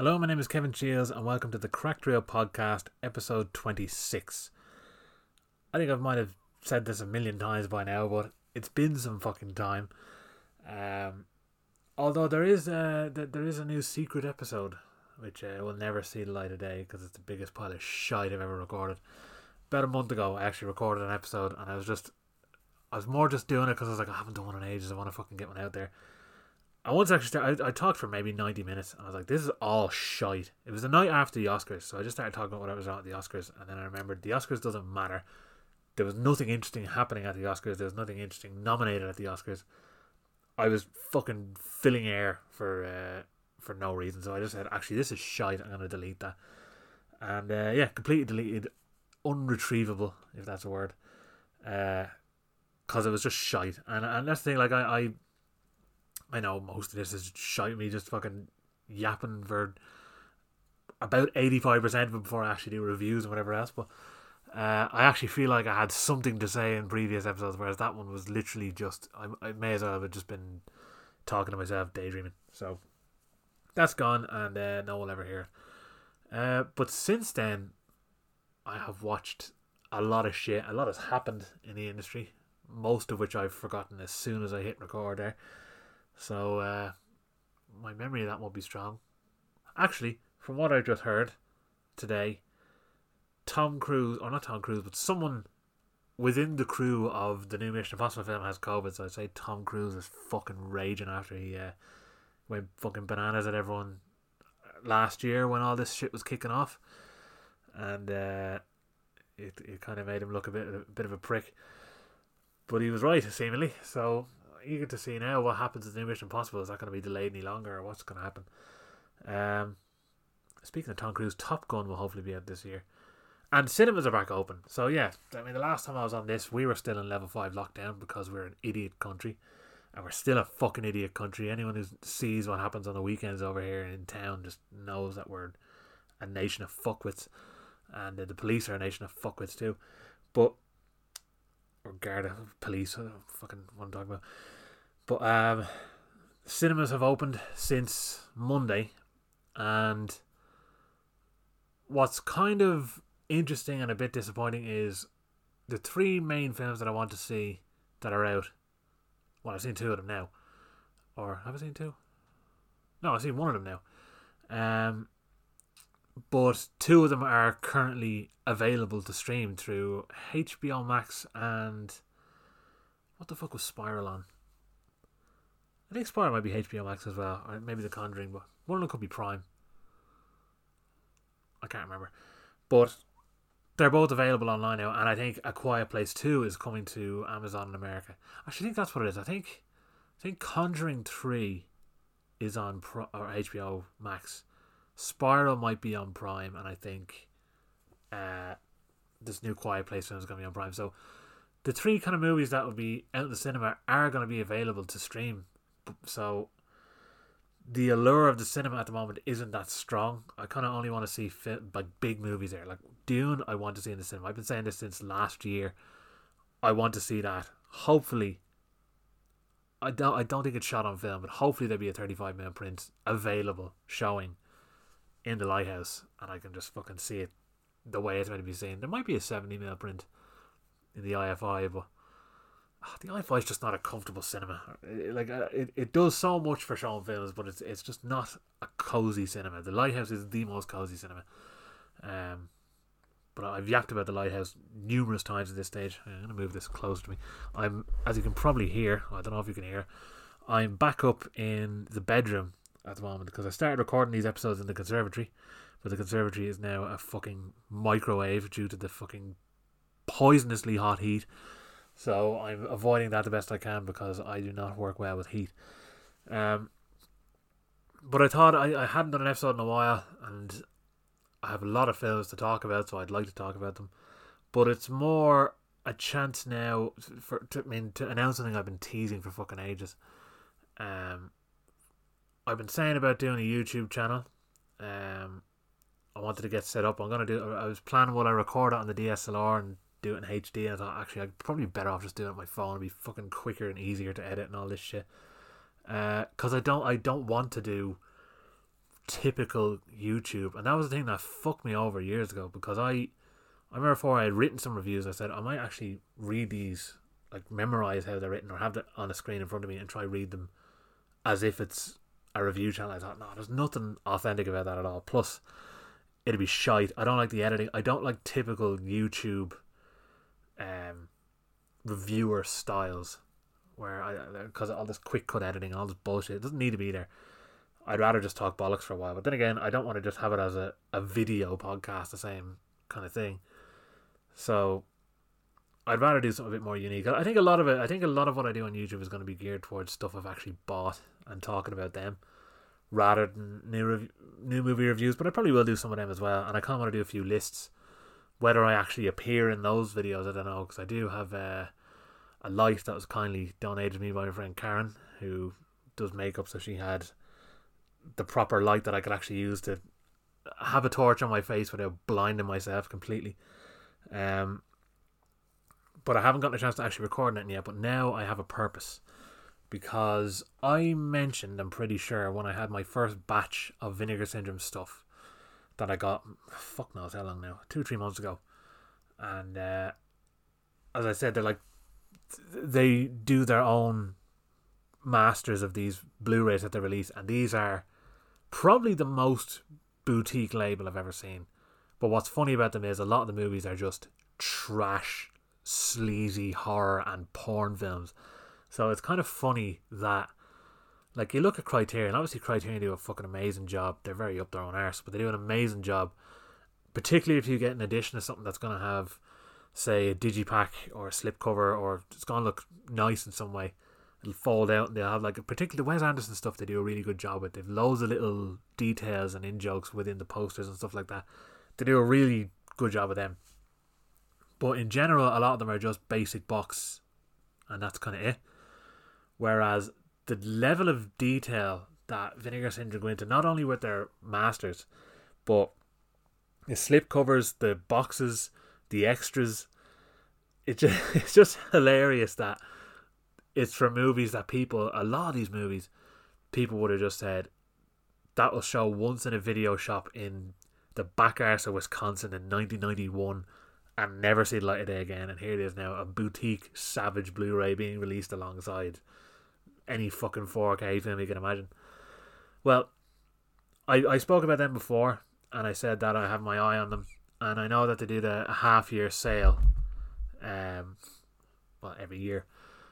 Hello, my name is Kevin Shields, and welcome to the Cracked Reel Podcast, episode 26. I think I might have said this a million times by now, but it's been some fucking time. Um, although there is a, there is a new secret episode, which uh, will never see the light of day because it's the biggest pile of shite I've ever recorded. About a month ago, I actually recorded an episode, and I was just, I was more just doing it because I was like, I haven't done one in ages. I want to fucking get one out there. I once actually I, I talked for maybe 90 minutes and I was like, this is all shite. It was the night after the Oscars, so I just started talking about what I was on at the Oscars, and then I remembered the Oscars doesn't matter. There was nothing interesting happening at the Oscars, there was nothing interesting nominated at the Oscars. I was fucking filling air for uh, for no reason, so I just said, actually, this is shite, I'm to delete that. And uh, yeah, completely deleted, unretrievable, if that's a word. Because uh, it was just shite. And, and that's the thing, like, I, I I know most of this is shite me just fucking yapping for about 85% of it before I actually do reviews and whatever else, but uh, I actually feel like I had something to say in previous episodes, whereas that one was literally just, I, I may as well have just been talking to myself, daydreaming. So that's gone, and uh, no one will ever hear. Uh, but since then, I have watched a lot of shit. A lot has happened in the industry, most of which I've forgotten as soon as I hit record there. So uh, my memory of that won't be strong. Actually, from what I just heard today, Tom Cruise, or not Tom Cruise, but someone within the crew of the new Mission Impossible film has COVID. So I'd say Tom Cruise is fucking raging after he uh, went fucking bananas at everyone last year when all this shit was kicking off, and uh, it it kind of made him look a bit a bit of a prick. But he was right, seemingly. So eager to see now what happens with New Mission Impossible. Is that going to be delayed any longer, or what's going to happen? Um, speaking of Tom Cruise, Top Gun will hopefully be out this year, and cinemas are back open. So yeah, I mean, the last time I was on this, we were still in level five lockdown because we're an idiot country, and we're still a fucking idiot country. Anyone who sees what happens on the weekends over here in town just knows that we're a nation of fuckwits, and the police are a nation of fuckwits too. But or Garda police, I what I'm talking about. But um, cinemas have opened since Monday, and what's kind of interesting and a bit disappointing is the three main films that I want to see that are out. Well, I've seen two of them now, or have I seen two? No, I've seen one of them now. Um, but two of them are currently available to stream through HBO Max and what the fuck was Spiral on? I think Spiral might be HBO Max as well, or maybe The Conjuring, but one of them could be Prime. I can't remember, but they're both available online now, and I think A Quiet Place Two is coming to Amazon in America. I actually think that's what it is. I think, I think Conjuring Three is on Pro, or HBO Max Spiral might be on Prime, and I think uh, this new Quiet Place film is going to be on Prime. So the three kind of movies that will be out in the cinema are going to be available to stream. So the allure of the cinema at the moment isn't that strong. I kind of only want to see like big movies there. Like Dune, I want to see in the cinema. I've been saying this since last year. I want to see that. Hopefully, I don't. I don't think it's shot on film, but hopefully there'll be a 35 mm print available showing in the lighthouse and I can just fucking see it the way it's meant to be seen. There might be a 70 mm print in the IFI, but oh, the IFI is just not a comfortable cinema. Like uh, it, it does so much for showing films, but it's it's just not a cozy cinema. The lighthouse is the most cozy cinema. Um, but I've yapped about the lighthouse numerous times at this stage. I'm gonna move this closer to me. I'm, as you can probably hear, I don't know if you can hear. I'm back up in the bedroom at the moment because I started recording these episodes in the conservatory, but the conservatory is now a fucking microwave due to the fucking poisonously hot heat. So I'm avoiding that the best I can because I do not work well with heat. Um, but I thought I, I hadn't done an episode in a while, and I have a lot of films to talk about, so I'd like to talk about them. But it's more a chance now for to, I mean to announce something I've been teasing for fucking ages. Um, I've been saying about doing a YouTube channel. Um, I wanted to get set up. I'm gonna do. I was planning while I record it on the DSLR and do it in HD. I thought actually I'd probably be better off just doing it on my phone. It'd be fucking quicker and easier to edit and all this shit. Uh, cause I don't I don't want to do typical YouTube, and that was the thing that fucked me over years ago because I, I remember before I had written some reviews, I said I might actually read these, like memorize how they're written or have it on a screen in front of me and try read them, as if it's a review channel. I thought, no, there's nothing authentic about that at all. Plus, it'd be shite. I don't like the editing. I don't like typical YouTube, reviewer styles where I because all this quick cut editing, all this bullshit, it doesn't need to be there. I'd rather just talk bollocks for a while. But then again, I don't want to just have it as a, a video podcast, the same kind of thing. So I'd rather do something a bit more unique. I think a lot of it, I think a lot of what I do on YouTube is going to be geared towards stuff I've actually bought and talking about them rather than new rev- new movie reviews. But I probably will do some of them as well. And I kind of want to do a few lists. Whether I actually appear in those videos, I don't know, because I do have a, a light that was kindly donated to me by my friend Karen, who does makeup. So she had the proper light that I could actually use to have a torch on my face without blinding myself completely. Um, but I haven't gotten a chance to actually record it yet. But now I have a purpose because I mentioned, I'm pretty sure, when I had my first batch of Vinegar Syndrome stuff that I got, fuck knows how long now, two, three months ago. And uh, as I said, they're like, they do their own masters of these Blu rays that they release, and these are probably the most boutique label I've ever seen. But what's funny about them is a lot of the movies are just trash, sleazy horror and porn films. So it's kind of funny that, like, you look at Criterion. Obviously, Criterion do a fucking amazing job. They're very up their own arse, but they do an amazing job. Particularly if you get an edition of something that's going to have, say, a digipack or a slipcover, or it's to look nice in some way it'll fold out and they'll have like particularly the Wes Anderson stuff they do a really good job with. They've loads of little details and in jokes within the posters and stuff like that. They do a really good job of them. But in general, a lot of them are just basic box, and that's kind of it. Whereas the level of detail that Vinegar Syndrome go into, not only with their masters, but the slip covers, the boxes, the extras, just, it's just hilarious that it's for movies that people, a lot of these movies, people would have just said, that will show once in a video shop in the back arse of Wisconsin in 1991 and never see the light of day again. And here it is now, a boutique Savage Blu ray being released alongside any fucking 4K film you can imagine. Well, I, I spoke about them before and I said that I have my eye on them. And I know that they do the half year sale, um, well, every year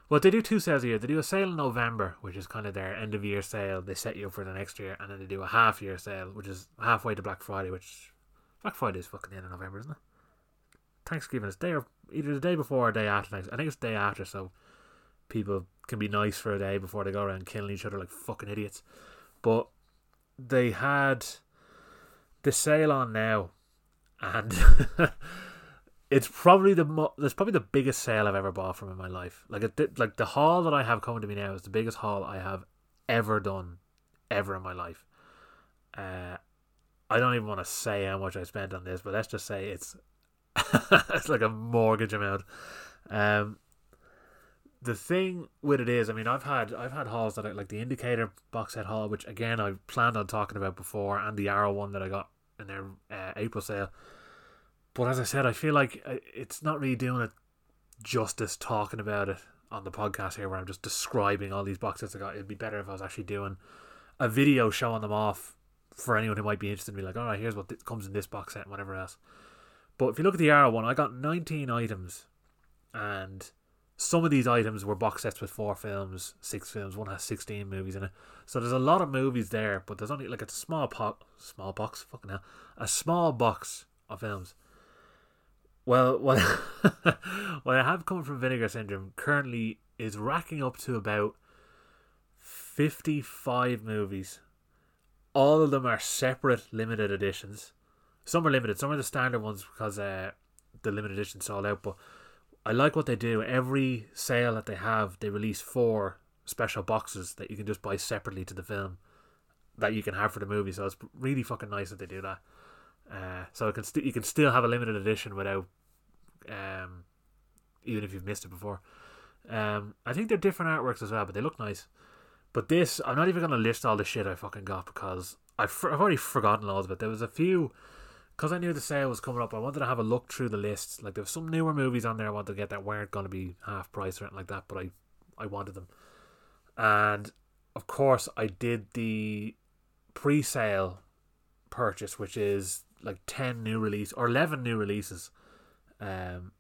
well, they do two sales a year. They do a sale in November, which is kind of their end of year sale. They set you up for the next year, and then they do a half year sale, which is halfway to Black Friday. Which Black Friday is fucking the end of November, isn't it? Thanksgiving is day or either the day before or day after. I think it's day after, so people can be nice for a day before they go around killing each other like fucking idiots. But they had the sale on now, and it's probably the mo- it's probably the biggest sale I've ever bought from in my life. Like it, like the haul that I have coming to me now is the biggest haul I have ever done, ever in my life. Uh, I don't even want to say how much I spent on this, but let's just say it's it's like a mortgage amount. Um, the thing with it is, I mean, I've had I've had hauls that are like the Indicator box set haul, which again I planned on talking about before, and the Arrow one that I got in their uh, April sale but as I said, I feel like uh, it's not really doing it justice talking about it on the podcast here, where I'm just describing all these boxes I got. It'd be better if I was actually doing a video showing them off for anyone who might be interested. Be like, all right, here's what th- comes in this box set and whatever else. But if you look at the Arrow one, I got 19 items, and some of these items were box sets with four films, six films. One has 16 movies in it. So there's a lot of movies there, but there's only like a small pot, small box, fucking hell, a small box of films. Well, what what I have come from Vinegar Syndrome currently is racking up to about fifty five movies. All of them are separate limited editions. Some are limited, some are the standard ones because uh, the limited edition sold out. But I like what they do. Every sale that they have, they release four special boxes that you can just buy separately to the film that you can have for the movie. So it's really fucking nice that they do that. Uh, so it can st- you can still have a limited edition without um, even if you've missed it before. Um, I think they're different artworks as well, but they look nice. But this, I'm not even gonna list all the shit I fucking got because I've, I've already forgotten loads of it. There was a few because I knew the sale was coming up. I wanted to have a look through the lists. Like there was some newer movies on there I wanted to get that weren't going to be half price or anything like that, but I I wanted them. And of course, I did the pre-sale purchase, which is like ten new release or eleven new releases, um,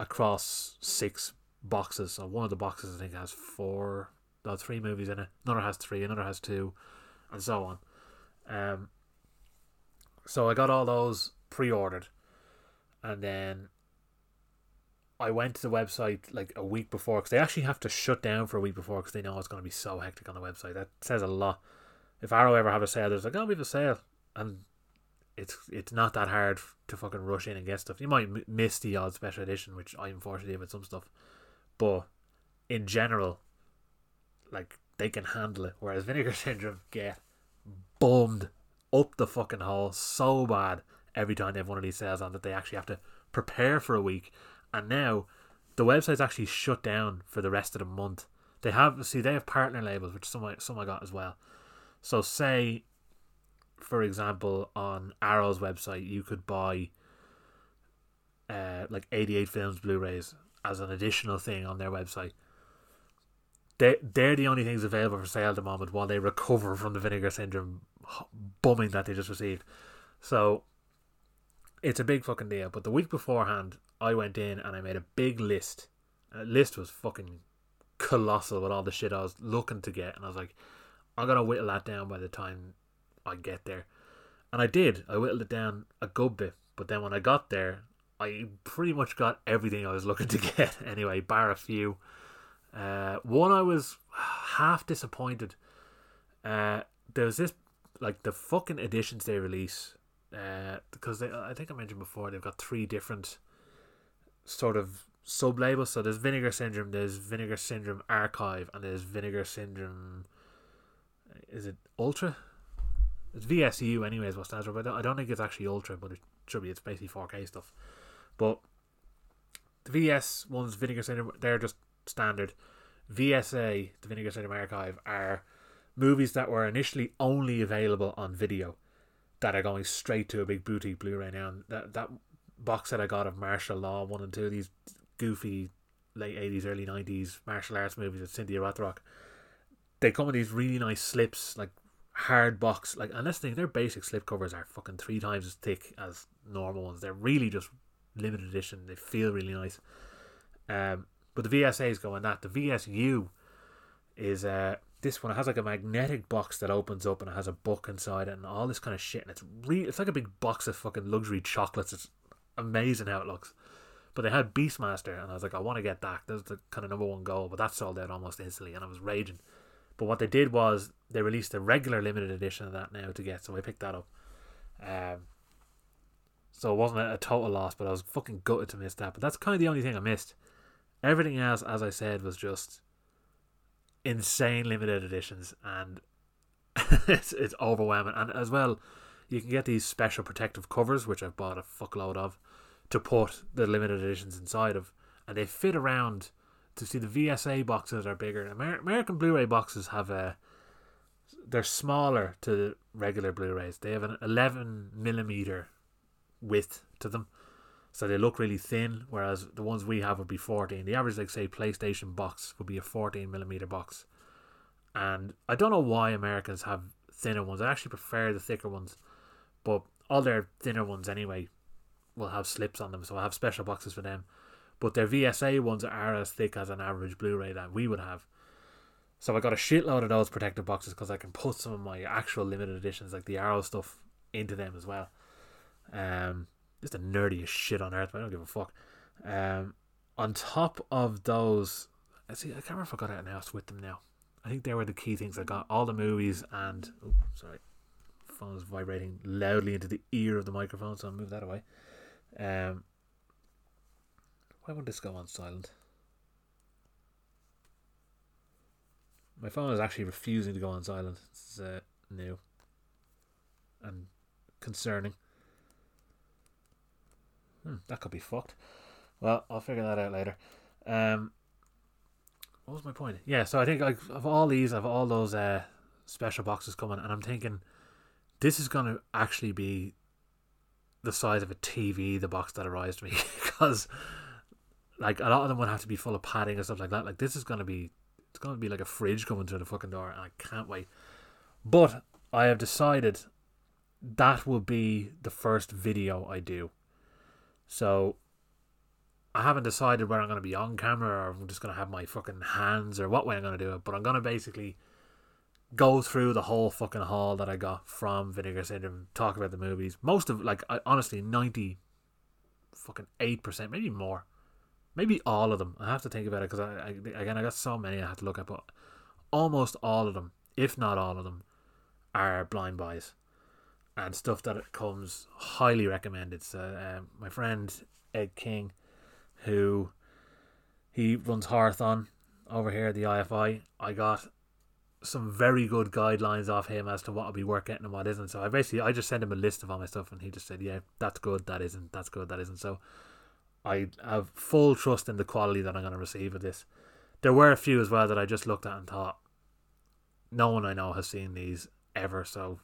across six boxes. So one of the boxes I think has four, no, three movies in it. Another has three, another has two, and so on. Um, so I got all those pre-ordered, and then I went to the website like a week before because they actually have to shut down for a week before because they know it's going to be so hectic on the website. That says a lot. If Arrow ever have a sale, there's like, oh, we have a sale, and it's it's not that hard to fucking rush in and get stuff. You might m- miss the odd special edition, which I unfortunately have with some stuff, but in general, like they can handle it. Whereas Vinegar Syndrome get bummed up the fucking hole so bad every time they have one of these sales on that they actually have to prepare for a week. And now the website's actually shut down for the rest of the month. They have see they have partner labels, which some I, some I got as well. So say, for example, on Arrow's website, you could buy uh, like 88 films Blu-rays as an additional thing on their website. They they're the only things available for sale at the moment while they recover from the vinegar syndrome bumming that they just received. So it's a big fucking deal. But the week beforehand, I went in and I made a big list. The list was fucking colossal with all the shit I was looking to get, and I was like, I'm gonna whittle that down by the time I get there. And I did. I whittled it down a good bit. But then when I got there, I pretty much got everything I was looking to get anyway, bar a few. Uh, one I was half disappointed. Uh, there was this like the fucking editions they release. Uh, because they, I think I mentioned before they've got three different sort of sub labels. So there's Vinegar Syndrome, there's Vinegar Syndrome Archive, and there's Vinegar Syndrome. Is it Ultra? It's VSU, anyways. What stands for? But I don't, I don't think it's actually Ultra, but it should be. It's basically 4K stuff. But the VS ones, Vinegar Syndrome, they're just standard. VSA, the Vinegar Syndrome Archive, are movies that were initially only available on video that are going straight to a big boutique Blu-ray now. And that that box set I got of Martial Law one and two, these goofy late eighties, early nineties martial arts movies with Cynthia Rothrock. They come in these really nice slips, like hard box, like and thing, their basic slip covers are fucking three times as thick as normal ones. They're really just limited edition. They feel really nice. Um, but the VSA is going that. The VSU is uh this one. Has like a magnetic box that opens up and it has a book inside it and all this kind of shit. And it's really it's like a big box of fucking luxury chocolates. It's amazing how it looks. But they had Beastmaster and I was like, I want to get that. That's the kind of number one goal, but that sold out almost instantly and I was raging. But what they did was they released a regular limited edition of that now to get, so I picked that up. Um, so it wasn't a total loss, but I was fucking gutted to miss that. But that's kind of the only thing I missed. Everything else, as I said, was just insane limited editions, and it's it's overwhelming. And as well, you can get these special protective covers, which I've bought a fuckload of, to put the limited editions inside of, and they fit around. To see the VSA boxes are bigger. Amer- American Blu-ray boxes have a they're smaller to regular Blu-rays. They have an 11 millimeter width to them, so they look really thin, whereas the ones we have would be 14. The average, like say, PlayStation box would be a 14 millimeter box. And I don't know why Americans have thinner ones. I actually prefer the thicker ones, but all their thinner ones anyway will have slips on them, so I have special boxes for them. But their VSA ones are as thick as an average Blu-ray that we would have. So I got a shitload of those protective boxes because I can put some of my actual limited editions, like the Arrow stuff, into them as well. Um, just the nerdiest shit on earth, but I don't give a fuck. Um, on top of those, I see. I can't remember if I got anything else with them now. I think they were the key things. I got all the movies and oh, sorry, phone is vibrating loudly into the ear of the microphone, so I'll move that away. Um, why won't this go on silent? My phone is actually refusing to go on silent. It's uh, new and concerning. Hmm, that could be fucked. Well, I'll figure that out later. Um, what was my point? Yeah, so I think like of all these, of all those uh, special boxes coming, and I'm thinking this is going to actually be the size of a TV, the box that arrives to me, because like a lot of them would have to be full of padding and stuff like that. Like this is going to be, it's going to be like a fridge coming through the fucking door, and I can't wait. But I have decided that will be the first video I do. So I haven't decided where I'm going to be on camera or I'm just going to have my fucking hands or what way I'm going to do it. But I'm going to basically go through the whole fucking haul that I got from Vinegar Syndrome, talk about the movies. Most of like I, honestly ninety fucking eight percent, maybe more, maybe all of them. I have to think about it because I, I again I got so many I have to look at, but almost all of them, if not all of them, are blind buys and stuff that comes highly recommended. So uh, my friend Ed King, who he runs Horrorthon over here at the IFI, I got some very good guidelines off him as to what will be worth getting and what isn't. So I basically I just sent him a list of all my stuff and he just said, Yeah, that's good, that isn't, that's good, that isn't. So I have full trust in the quality that I'm gonna receive of this. There were a few as well that I just looked at and thought no one I know has seen these ever, so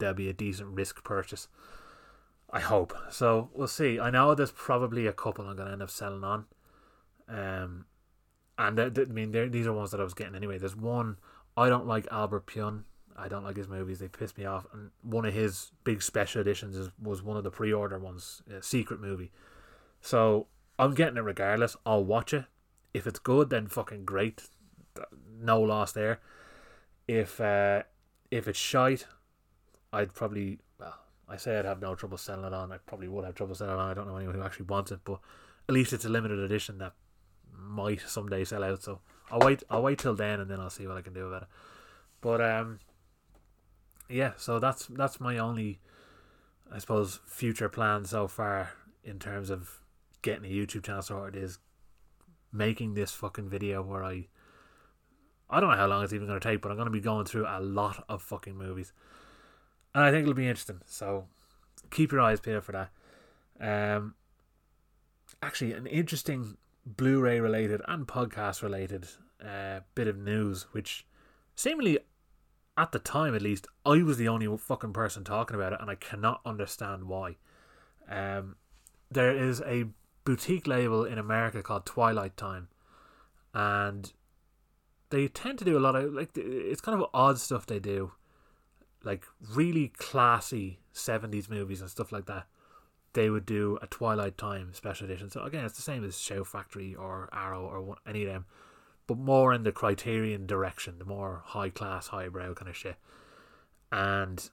there'll be a decent risk purchase. I hope. So we'll see. I know there's probably a couple I'm gonna end up selling on. Um and I mean, these are ones that I was getting anyway. There's one I don't like Albert Pyun. I don't like his movies. They piss me off. And one of his big special editions is, was one of the pre-order ones, a secret movie. So I'm getting it regardless. I'll watch it. If it's good, then fucking great. No loss there. If uh, if it's shite, I'd probably well, I say I'd have no trouble selling it on. I probably would have trouble selling it on. I don't know anyone who actually wants it, but at least it's a limited edition that might someday sell out. So I'll wait. I'll wait till then, and then I'll see what I can do about it. But um, yeah. So that's that's my only, I suppose, future plan so far in terms of getting a YouTube channel sorted is making this fucking video where I. I don't know how long it's even going to take, but I'm going to be going through a lot of fucking movies, and I think it'll be interesting. So keep your eyes peeled for that. Um, actually, an interesting Blu-ray related and podcast related uh, bit of news, which seemingly at the time at least I was the only fucking person talking about it, and I cannot understand why. Um, there is a boutique label in America called Twilight Time, and they tend to do a lot of like it's kind of odd stuff they do, like really classy seventies movies and stuff like that they would do a Twilight Time special edition. So again, it's the same as Shout Factory or Arrow or any of them, but more in the Criterion direction, the more high class, highbrow kind of shit. And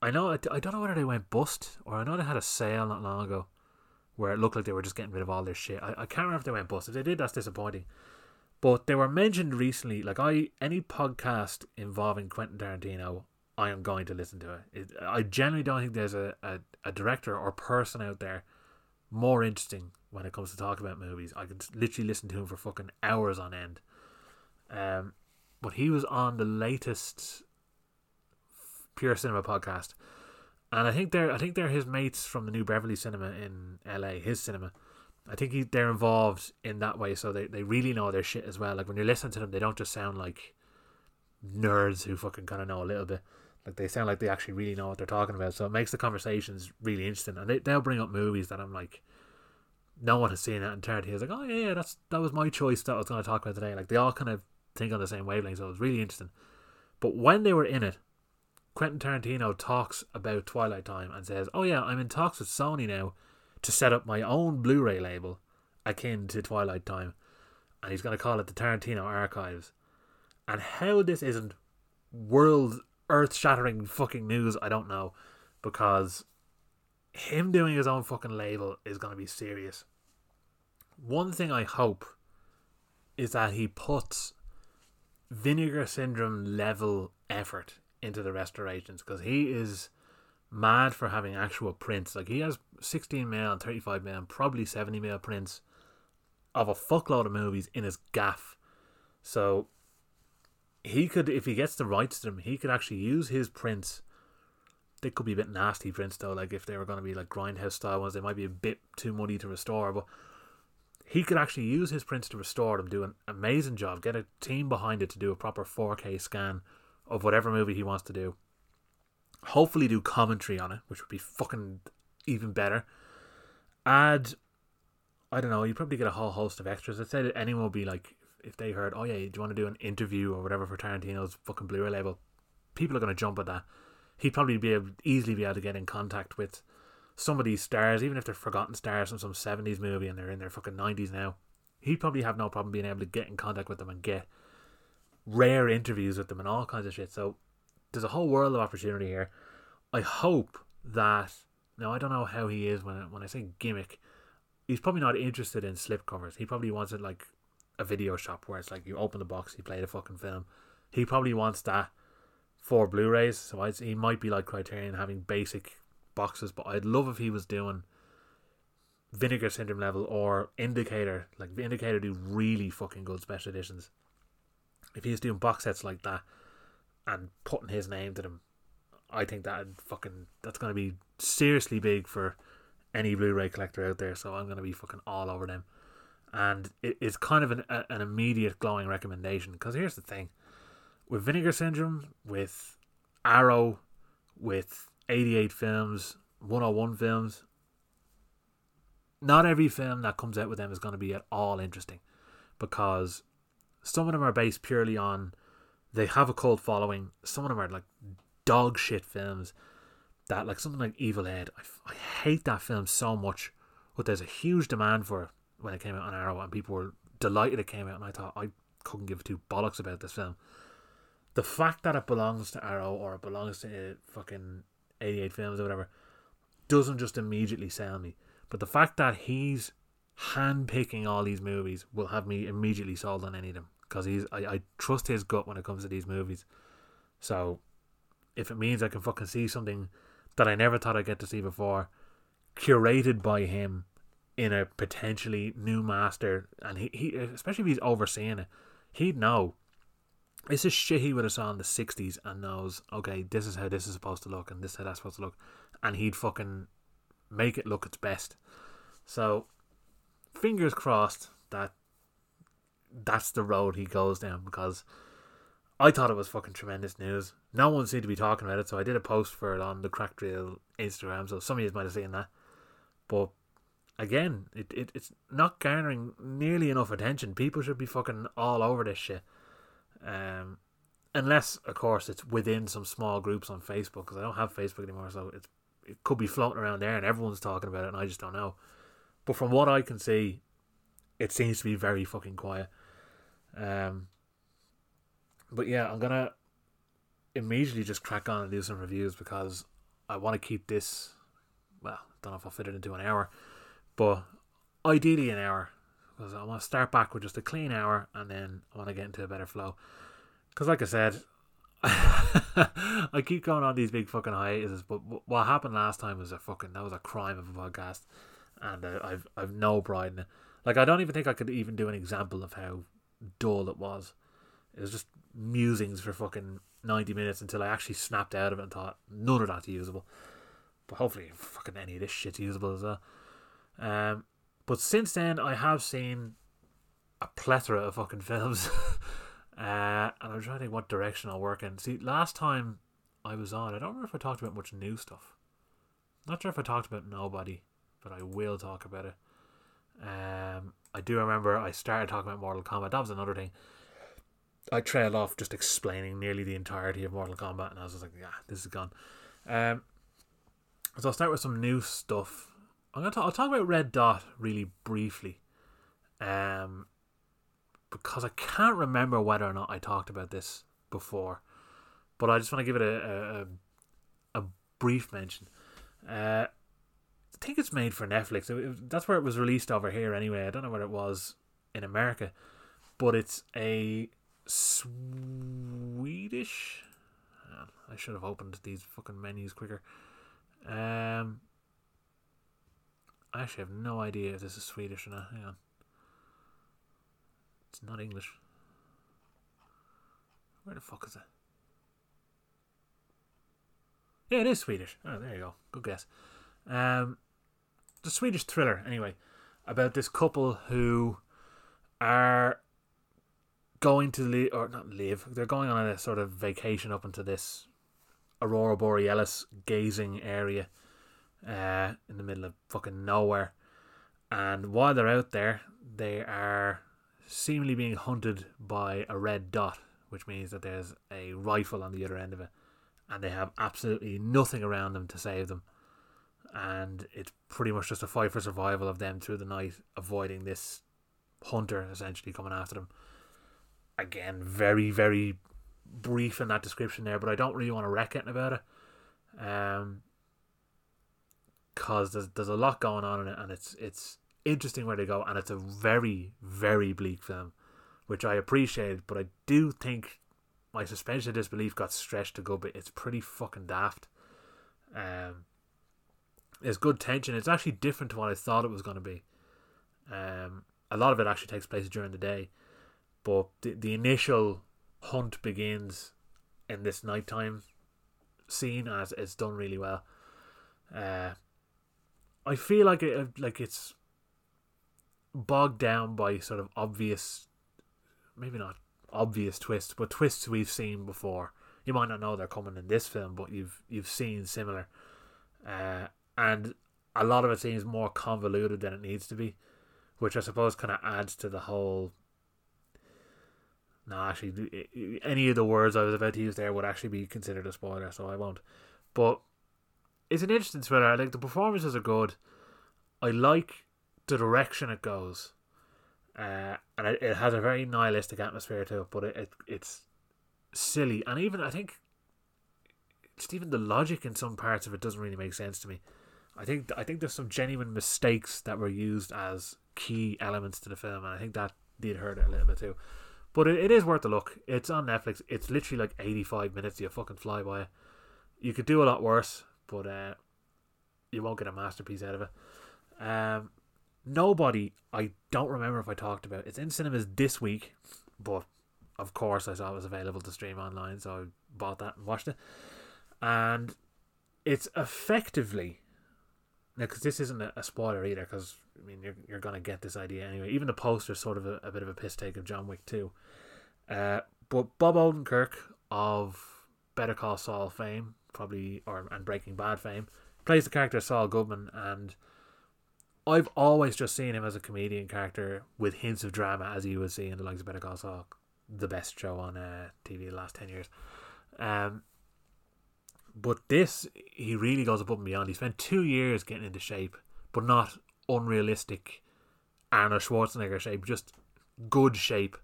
I know I, I don't know whether they went bust or I know they had a sale not long ago where it looked like they were just getting rid of all their shit. I, I can't remember if they went bust. If they did, that's disappointing. But they were mentioned recently. Like I, any podcast involving Quentin Tarantino, I am going to listen to it. it I generally don't think there's a, a, a, director or person out there more interesting when it comes to talk about movies. I could literally listen to him for fucking hours on end. Um, but he was on the latest Pure Cinema podcast, and I think they're I think they're his mates from the New Beverly Cinema in L.A. His cinema. I think he, they're involved in that way, so they, they really know their shit as well. Like when you're listening to them, they don't just sound like nerds who fucking kind of know a little bit. Like they sound like they actually really know what they're talking about. So it makes the conversations really interesting. And they, they'll bring up movies that I'm like, no one has seen it. And Tarantino's like, oh yeah, yeah, that's that was my choice that I was going to talk about today. Like they all kind of think on the same wavelength. So it was really interesting. But when they were in it, Quentin Tarantino talks about Twilight Time and says, oh yeah, I'm in talks with Sony now to set up my own Blu-ray label akin to Twilight Time. And he's going to call it the Tarantino Archives. And how this isn't world earth shattering fucking news, I don't know. Because him doing his own fucking label is going to be serious. One thing I hope is that he puts Vinegar Syndrome level effort into the restorations because he is mad for having actual prints. Like he has 16 mil and 35 mil and probably 70 mil prints of a fuckload of movies in his gaff. So he could, if he gets the rights to them, he could actually use his prints. They could be a bit nasty prints though, like if they were going to be like grindhouse style ones, they might be a bit too muddy to restore. But he could actually use his prints to restore them, do an amazing job, get a team behind it to do a proper 4K scan of whatever movie he wants to do, Hopefully, do commentary on it, which would be fucking even better. Add, I don't know, you probably get a whole host of extras. I'd say that anyone would be like, if they heard, oh yeah, do you want to do an interview or whatever for Tarantino's fucking Blu-ray label? People are going to jump at that. He'd probably be able, easily be able to get in contact with some of these stars, even if they're forgotten stars from some seventies movie and they're in their fucking nineties now. He'd probably have no problem being able to get in contact with them and get rare interviews with them and all kinds of shit. So there's a whole world of opportunity here. I hope that now I don't know how he is when when I say gimmick. He's probably not interested in slipcovers. He probably wants it like a video shop where it's like you open the box, you play the fucking film. He probably wants that for Blu-rays. So I'd, he might be like Criterion having basic boxes, but I'd love if he was doing Vinegar Syndrome level or Indicator. Like Indicator do really fucking good special editions. If he's doing box sets like that and putting his name to them, I think that fucking that's gonna be seriously big for any Blu-ray collector out there. So I'm gonna be fucking all over them, and it, it's kind of an a, an immediate glowing recommendation. Because here's the thing, with Vinegar Syndrome, with Arrow, with 88 films, 101 films. Not every film that comes out with them is going to be at all interesting because some of them are based purely on they have a cult following. Some of them are like dog shit films that, like something like Evil Ed. I, I hate that film so much, but there's a huge demand for it when it came out on Arrow, and people were delighted it came out. And I thought I couldn't give two bollocks about this film. The fact that it belongs to Arrow or it belongs to uh, fucking 88 films or whatever doesn't just immediately sell me. But the fact that he's handpicking all these movies will have me immediately sold on any of them because he's I, I trust his gut when it comes to these movies. So if it means I can fucking see something that I never thought I'd get to see before, curated by him in a potentially new master, and he, he especially if he's overseeing it, he'd know this is shit he would have saw in the 60s and knows, okay, this is how this is supposed to look and this is how that's supposed to look. And he'd fucking make it look its best. So, fingers crossed that that's the road he goes down because I thought it was fucking tremendous news. No one seemed to be talking about it, so I did a post for it on the Cracked Reel Instagram, so some of you might have seen that. But again, it, it it's not garnering nearly enough attention. People should be fucking all over this shit. Um, unless, of course, it's within some small groups on Facebook because I don't have Facebook anymore, so it's it could be floating around there and everyone's talking about it, and I just don't know. But from what I can see, it seems to be very fucking quiet. Um, but yeah, I'm gonna immediately just crack on and do some reviews because I want to keep this. Well, don't know if I'll fit it into an hour, but ideally an hour because I want to start back with just a clean hour and then I want to get into a better flow. Because, like I said, I keep going on these big fucking hiatuses, but what happened last time was a fucking that was a crime of a podcast, and uh, I've I've no pride in it. Like I don't even think I could even do an example of how dull it was. It was just musings for fucking ninety minutes until I actually snapped out of it and thought none of that's usable. But hopefully, fucking any of this shit's usable as well. Um, but since then, I have seen a plethora of fucking films. uh, and I'm trying to think what direction I'll work in. See, last time I was on, I don't remember if I talked about much new stuff. Not sure if I talked about Nobody, but I will talk about it. Um, I do remember I started talking about Mortal Kombat. That was another thing. I trailed off just explaining nearly the entirety of Mortal Kombat, and I was just like, yeah, this is gone. Um, so I'll start with some new stuff. I'm gonna talk, I'll talk about Red Dot really briefly, um, because I can't remember whether or not I talked about this before, but I just want to give it a a, a brief mention. Uh, I think it's made for Netflix. It, it, that's where it was released over here anyway. I don't know where it was in America, but it's a Swedish. I should have opened these fucking menus quicker. Um, I actually have no idea if this is Swedish or not. Hang on. It's not English. Where the fuck is it? Yeah, it is Swedish. Oh, there you go. Good guess. Um, the Swedish thriller, anyway, about this couple who are going to live, or not live, they're going on a sort of vacation up into this aurora borealis gazing area uh, in the middle of fucking nowhere. And while they're out there, they are seemingly being hunted by a red dot, which means that there's a rifle on the other end of it, and they have absolutely nothing around them to save them. And it's pretty much just a fight for survival of them through the night, avoiding this hunter essentially coming after them. Again, very, very brief in that description there, but I don't really want to wreck it about it. Um, because there's there's a lot going on in it, and it's it's interesting where they go, and it's a very very bleak film, which I appreciate, but I do think my suspension of disbelief got stretched a good bit. It's pretty fucking daft. Um, there's good tension. It's actually different to what I thought it was going to be. Um, a lot of it actually takes place during the day, but the the initial hunt begins in this nighttime scene as it's done really well. Uh, I feel like it like it's bogged down by sort of obvious, maybe not obvious twists, but twists we've seen before. You might not know they're coming in this film, but you've you've seen similar, uh, and a lot of it seems more convoluted than it needs to be, which I suppose kind of adds to the whole. No, actually, any of the words I was about to use there would actually be considered a spoiler, so I won't. But it's an interesting thriller. I think the performances are good. I like the direction it goes, uh, and it, it, has a very nihilistic atmosphere to it. But it, it it's silly, and even I think just even the logic in some parts of it doesn't really make sense to me. I think I think there's some genuine mistakes that were used as key elements to the film, and I think that did hurt it a little bit too. But it, it is worth a look. It's on Netflix. It's literally like 85 minutes. You fucking fly by. You could do a lot worse but uh, you won't get a masterpiece out of it. Um, Nobody, I don't remember if I talked about. It's in cinemas this week, but of course I saw it was available to stream online, so I bought that and watched it. And it's effectively now because this isn't a, a spoiler either, because I mean you're you're gonna get this idea anyway. Even the poster's sort of a, a bit of a piss take of John Wick too. Uh, but Bob Odenkirk of Better Call Saul fame probably or and Breaking Bad fame, plays the character Saul Goodman, and I've always just seen him as a comedian character with hints of drama, as you would see in the likes of Better Call Saul, the best show on uh, TV the last ten years. Um, but this, he really goes above and beyond. He spent two years getting into shape, but not unrealistic Arnold Schwarzenegger shape, just good shape,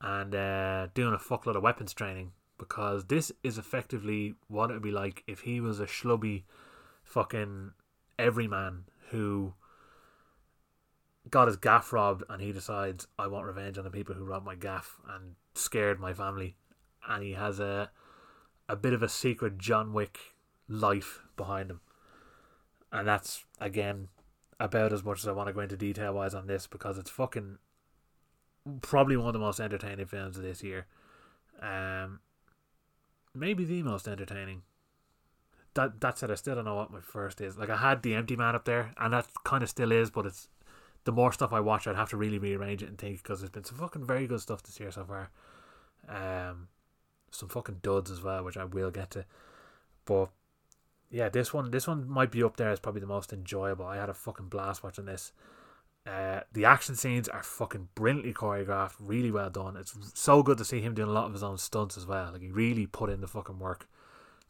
and uh, doing a fuckload of weapons training because this is effectively what it would be like if he was a schlubby fucking everyman who got his gaff robbed and he decides I want revenge on the people who robbed my gaff and scared my family and he has a a bit of a secret John Wick life behind him. And that's again about as much as I want to go into detail wise on this because it's fucking probably one of the most entertaining films of this year. Um maybe the most entertaining. That that said, I still don't know what my first is. Like I had the Empty Man up there, and that kind of still is, but it's the more stuff I watch, I'd have to really rearrange it and think because there's been some fucking very good stuff this year so far. Um, some fucking duds as well, which I will get to. But yeah, this one, this one might be up there as probably the most enjoyable. I had a fucking blast watching this. Uh, the action scenes are fucking brilliantly choreographed, really well done. It's so good to see him doing a lot of his own stunts as well. Like he really put in the fucking work.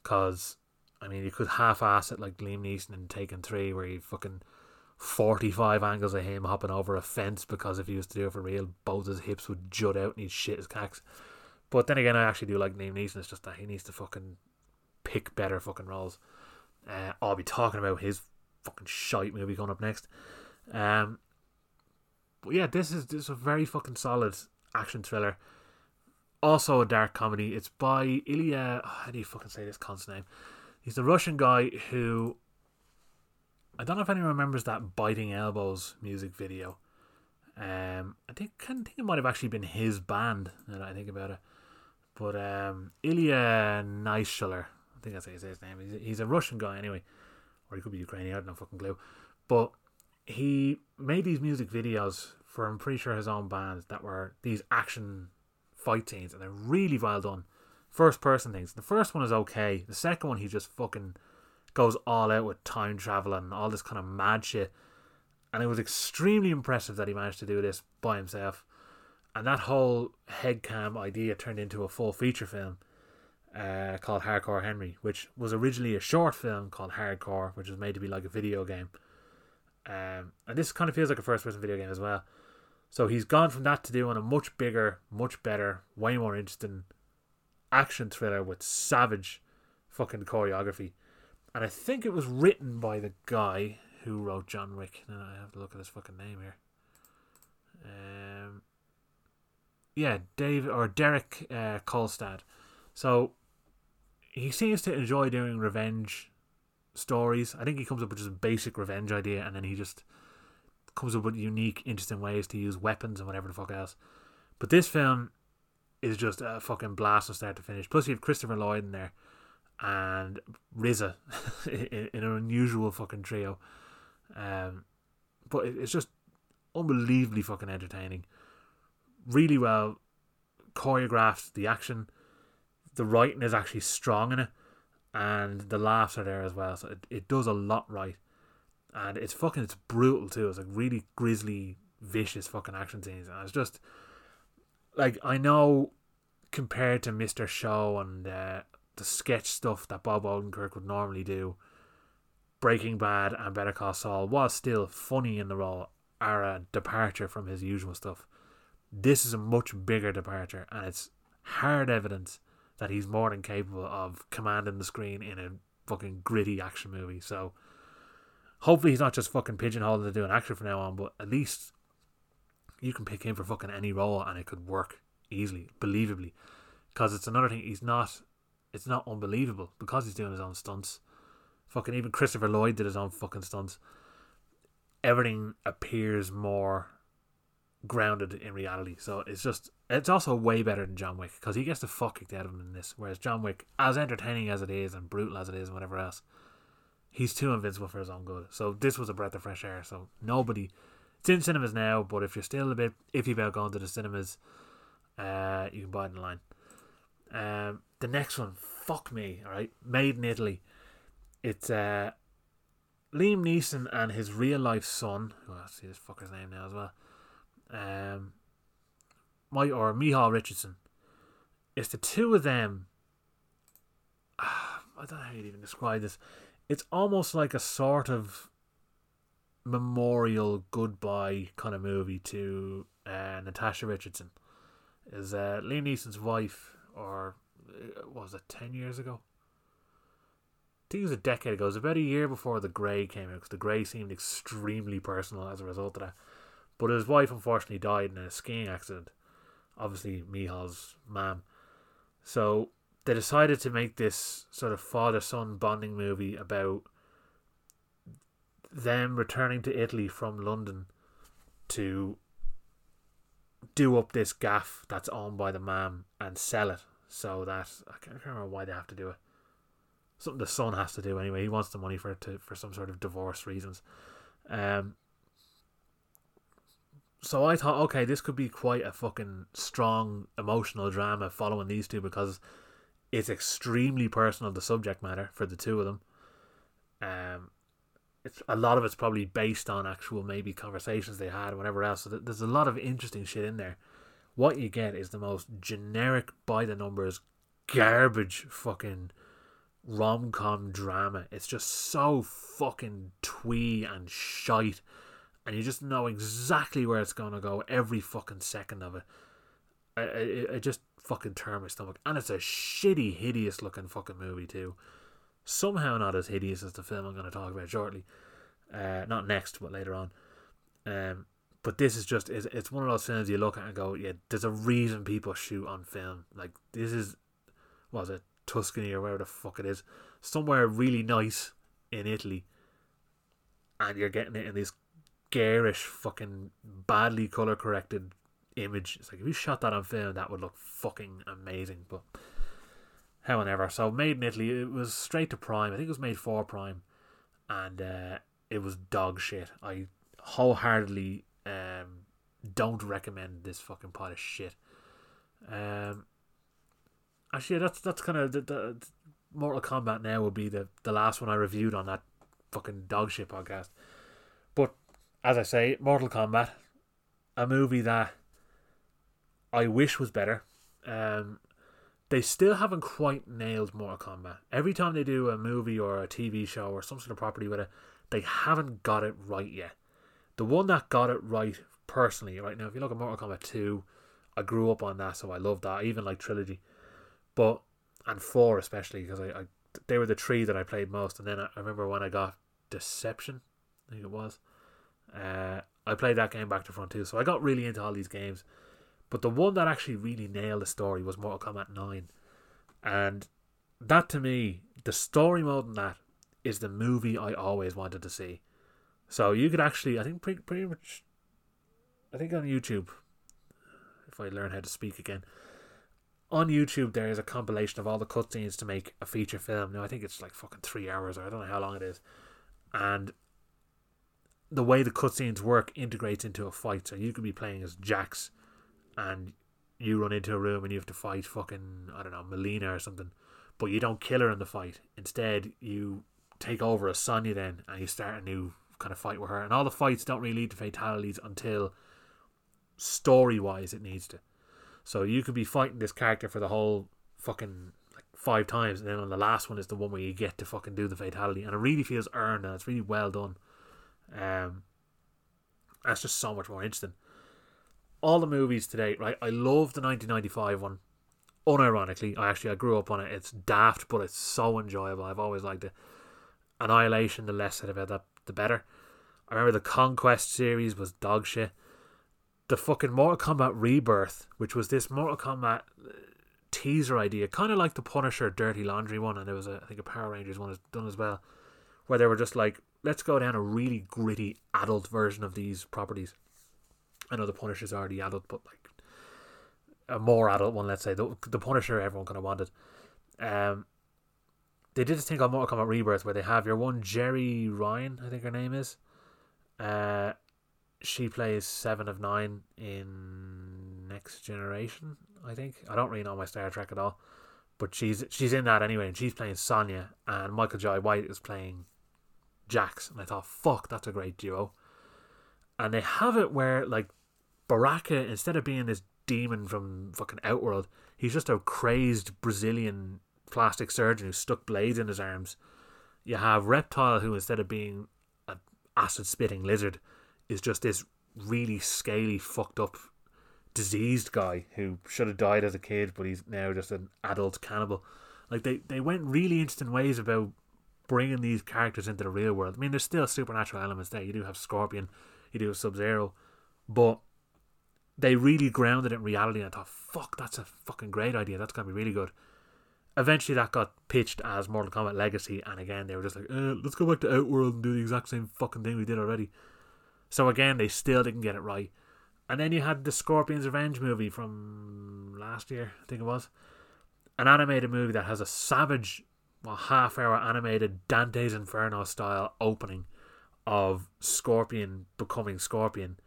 Cause I mean, you could half-ass it like Liam Neeson in Taken Three, where he fucking forty-five angles of him hopping over a fence because if he was to do it for real, both his hips would jut out and he'd shit his cacks. But then again, I actually do like Liam Neeson. It's just that he needs to fucking pick better fucking roles. Uh, I'll be talking about his fucking shite movie coming up next. Um, but yeah, this is this is a very fucking solid action thriller. Also a dark comedy. It's by Ilya. Oh, how do you fucking say this cunt's name? He's the Russian guy who. I don't know if anyone remembers that biting elbows music video. Um, I think I think it might have actually been his band. Now that I think about it, but um, Ilya Naishuller, I think that's how you say his name. He's, he's a Russian guy anyway, or he could be Ukrainian. I have no fucking clue. But he made these music videos for I'm pretty sure his own band that were these action fight scenes and they're really well done. first person things. The first one is okay. The second one, he just fucking goes all out with time travel and all this kind of mad shit. And it was extremely impressive that he managed to do this by himself. And that whole headcam idea turned into a full feature film uh, called Hardcore Henry, which was originally a short film called Hardcore, which was made to be like a video game. Um, and this kind of feels like a first person video game as well. So he's gone from that to doing a much bigger, much better, way more interesting action thriller with savage fucking choreography. And I think it was written by the guy who wrote John Wick. Now I have to look at his fucking name here. Um, yeah, Dave or Derek uh. So he seems to enjoy doing revenge stories. I think he comes up with just a basic revenge idea, and then he just comes up with unique, interesting ways to use weapons and whatever the fuck else. But this film is just a fucking blast from start to finish. Plus, you have Christopher Lloyd in there and in, in an unusual fucking trio. Um, but it's just unbelievably fucking entertaining. Really well choreographed. The action, the writing is actually strong in it, and the laughs are there as well. So it, it does a lot right, and it's fucking it's brutal too. It's like really grisly, vicious fucking action scenes, and it's just like I know compared to Mister Show and uh, the sketch stuff that Bob Odenkirk would normally do, Breaking Bad and Better Call Saul was still funny in the role, are a departure from his usual stuff. This is a much bigger departure, and it's hard evidence that he's more than capable of commanding the screen in a fucking gritty action movie. So hopefully he's not just fucking pigeonholed to do an action from now on, but at least you can pick him for fucking any role and it could work easily, believably. Because it's another thing, he's not, it's not unbelievable because he's doing his own stunts. Fucking even Christopher Lloyd did his own fucking stunts. Everything appears more grounded in reality. So it's just it's also way better than John Wick because he gets the fuck kicked out of him in this. Whereas John Wick, as entertaining as it is and brutal as it is and whatever else, he's too invincible for his own good. So this was a breath of fresh air. So nobody, it's in cinemas now. But if you're still a bit iffy about going to the cinemas, uh, you can buy it online. Um, the next one, fuck me, all right, Made in Italy. It's uh, Liam Neeson and his real life son. Oh, I see this fucker's name now as well um, my or Micheál Richardson. It's the two of them. I don't know how you'd even describe this. It's almost like a sort of memorial goodbye kind of movie to uh, Natasha Richardson. Is uh, Liam Neeson's wife, or uh, was it ten years ago? I think it was a decade ago. It was about a year before The Grey came out because The Grey seemed extremely personal as a result of that. But his wife unfortunately died in a skiing accident. Obviously, Micheál's mom. So they decided to make this sort of father son bonding movie about them returning to Italy from London to do up this gaff that's owned by the mom and sell it so that I can't remember why they have to do it. Something the son has to do anyway. He wants the money for it to for some sort of divorce reasons. Um, so I thought, okay, this could be quite a fucking strong emotional drama following these two because it's extremely personal the subject matter for the two of them. Um, it's a lot of it's probably based on actual maybe conversations they had or whatever else. So there's a lot of interesting shit in there. What you get is the most generic by the numbers garbage fucking rom com drama. It's just so fucking twee and shite and you just know exactly where it's to go every fucking second of it. I, I, I just fucking turn my stomach. And it's a shitty, hideous looking fucking movie, too. Somehow not as hideous as the film I'm going to talk about shortly. Uh, not next, but later on. Um, but this is just, it's, it's one of those films you look at and go, yeah, there's a reason people shoot on film. Like, this is, was it, Tuscany or wherever the fuck it is. Somewhere really nice in Italy. And you're getting it in this garish, fucking badly color corrected image. It's like if you shot that on film, that would look fucking amazing. But hell, however, so made in Italy, it was straight to Prime. I think it was made for Prime, and uh, it was dog shit. I wholeheartedly um, don't recommend this fucking pot of shit. Um, actually, that's that's kind of the, the Mortal Kombat. Now would be the the last one I reviewed on that fucking dog shit podcast. As I say, Mortal Kombat, a movie that I wish was better. Um, they still haven't quite nailed Mortal Kombat. Every time they do a movie or a TV show or some sort of property with it, they haven't got it right yet. The one that got it right personally, right now, if you look at Mortal Kombat 2, I grew up on that, so I love that. I even like Trilogy. But, and 4 especially, because I, I they were the three that I played most. And then I, I remember when I got Deception, I think it was. Uh, I played that game back to front too, so I got really into all these games. But the one that actually really nailed the story was Mortal Kombat 9. And that to me, the story mode in that is the movie I always wanted to see. So you could actually, I think, pretty, pretty much, I think on YouTube, if I learn how to speak again, on YouTube there is a compilation of all the cutscenes to make a feature film. Now I think it's like fucking three hours, or I don't know how long it is, and the way the cutscenes work integrates into a fight. So you could be playing as Jax, and you run into a room and you have to fight fucking I don't know Mileena or something, but you don't kill her in the fight. Instead, you take over as Sonya then, and you start a new kind of fight with her. And all the fights don't really lead to fatalities until story wise it needs to. So you could be fighting this character for the whole fucking like five times, and then on the last one is the one where you get to fucking do the fatality, and it really feels earned and it's really well done. Um, that's just so much more interesting. All the movies today, right? I love the 1995 one. Unironically, I actually I grew up on it. It's daft, but it's so enjoyable. I've always liked it. Annihilation, the less said about that, the better. I remember the Conquest series was dog shit. The fucking Mortal Kombat Rebirth, which was this Mortal Kombat uh, teaser idea, kind of like the Punisher Dirty Laundry one, and there was a, I think a Power Rangers one is done as well, where they were just like, let's go down a really gritty adult version of these properties. I know the Punisher's already adult, but like a more adult one, let's say the the Punisher everyone kind of wanted. Um, they did this thing called Mortal Kombat Rebirth where they have your one Jeri Ryan, I think her name is. Uh, she plays Seven of Nine in Next Generation. I think I don't really know my Star Trek at all, but she's she's in that anyway, and she's playing Sonya, and Michael Jai White is playing Jax, and I thought, fuck, that's a great duo. And they have it where like Baraka, instead of being this demon from fucking Outworld, he's just a crazed Brazilian plastic surgeon who stuck blades in his arms. You have Reptile, who instead of being an acid spitting lizard, is just this really scaly, fucked up, diseased guy who should have died as a kid, but he's now just an adult cannibal. Like they, they went really interesting ways about bringing these characters into the real world. I mean, there's still supernatural elements there. You do have Scorpion, you do have Sub Zero, but they really grounded it in reality. And I thought, fuck, that's a fucking great idea. That's gonna be really good. Eventually, that got pitched as Mortal Kombat Legacy, and again, they were just like, eh, let's go back to Outworld and do the exact same fucking thing we did already. So again, they still didn't get it right. And then you had the Scorpion's Revenge movie from last year, I think it was. An animated movie that has a savage, well, half hour animated Dante's Inferno style opening of Scorpion becoming Scorpion.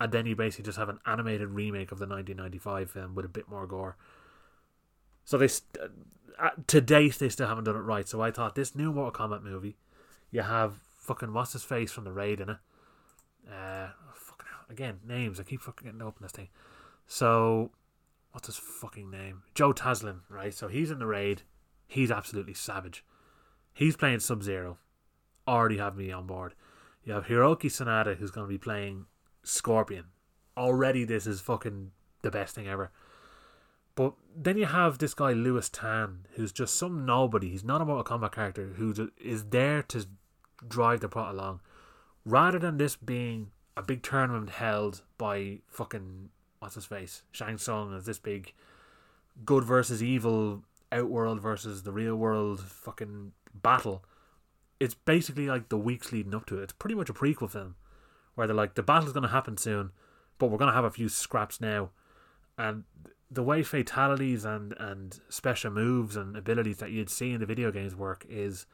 And then you basically just have an animated remake of the 1995 film with a bit more gore. So they, st- uh, to date, they still haven't done it right. So I thought this new Mortal Kombat movie, you have fucking what's his face from the raid in it. Uh, fucking again names. I keep fucking getting open this thing. So what's his fucking name? Joe Taslim, right? So he's in the raid. He's absolutely savage. He's playing Sub Zero. Already have me on board. You have Hiroki Sanada who's going to be playing Scorpion. Already, this is fucking the best thing ever. But then you have this guy Lewis Tan, who's just some nobody. He's not a Mortal Kombat character who is there to drive the plot along, rather than this being a big tournament held by fucking what's his face Shang Tsung as this big good versus evil outworld versus the real world fucking battle. It's basically like the weeks leading up to it. It's pretty much a prequel film where they're like the battle's going to happen soon, but we're going to have a few scraps now, and the way fatalities and and special moves and abilities that you'd see in the video games work is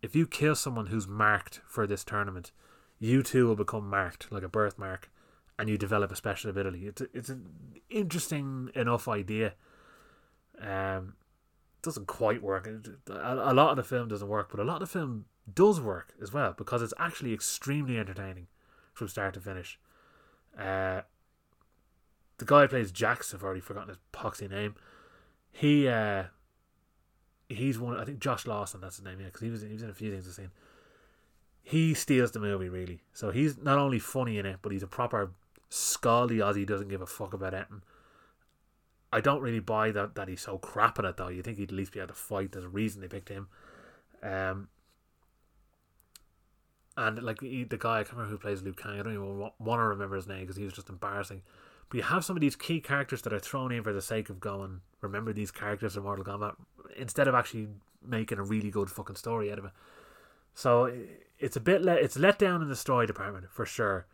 if you kill someone who's marked for this tournament, you too will become marked like a birthmark, and you develop a special ability. It's a, it's an interesting enough idea. Um, doesn't quite work. A, lot of the film doesn't work, but a lot of the film does work as well because it's actually extremely entertaining from start to finish. Uh, the guy who plays Jax, I've already forgotten his poxy name. He uh, he's one. I think Josh Lawson, that's his name, yeah, because he was he was in a few things I've seen. He steals the movie really. So he's not only funny in it, but he's a proper scaldy Aussie. Doesn't give a fuck about anything. I don't really buy that that he's so crap at it though. You think he'd at least be able to fight. There's a reason they picked him. Um, and like he, the guy I can't remember who plays Liu Kang. I don't even want, to remember his name because he was just embarrassing. But you have some of these key characters that are thrown in for the sake of going. Remember these characters in Mortal Kombat instead of actually making a really good fucking story out of it. So it's a bit let it's let down in the story department for sure.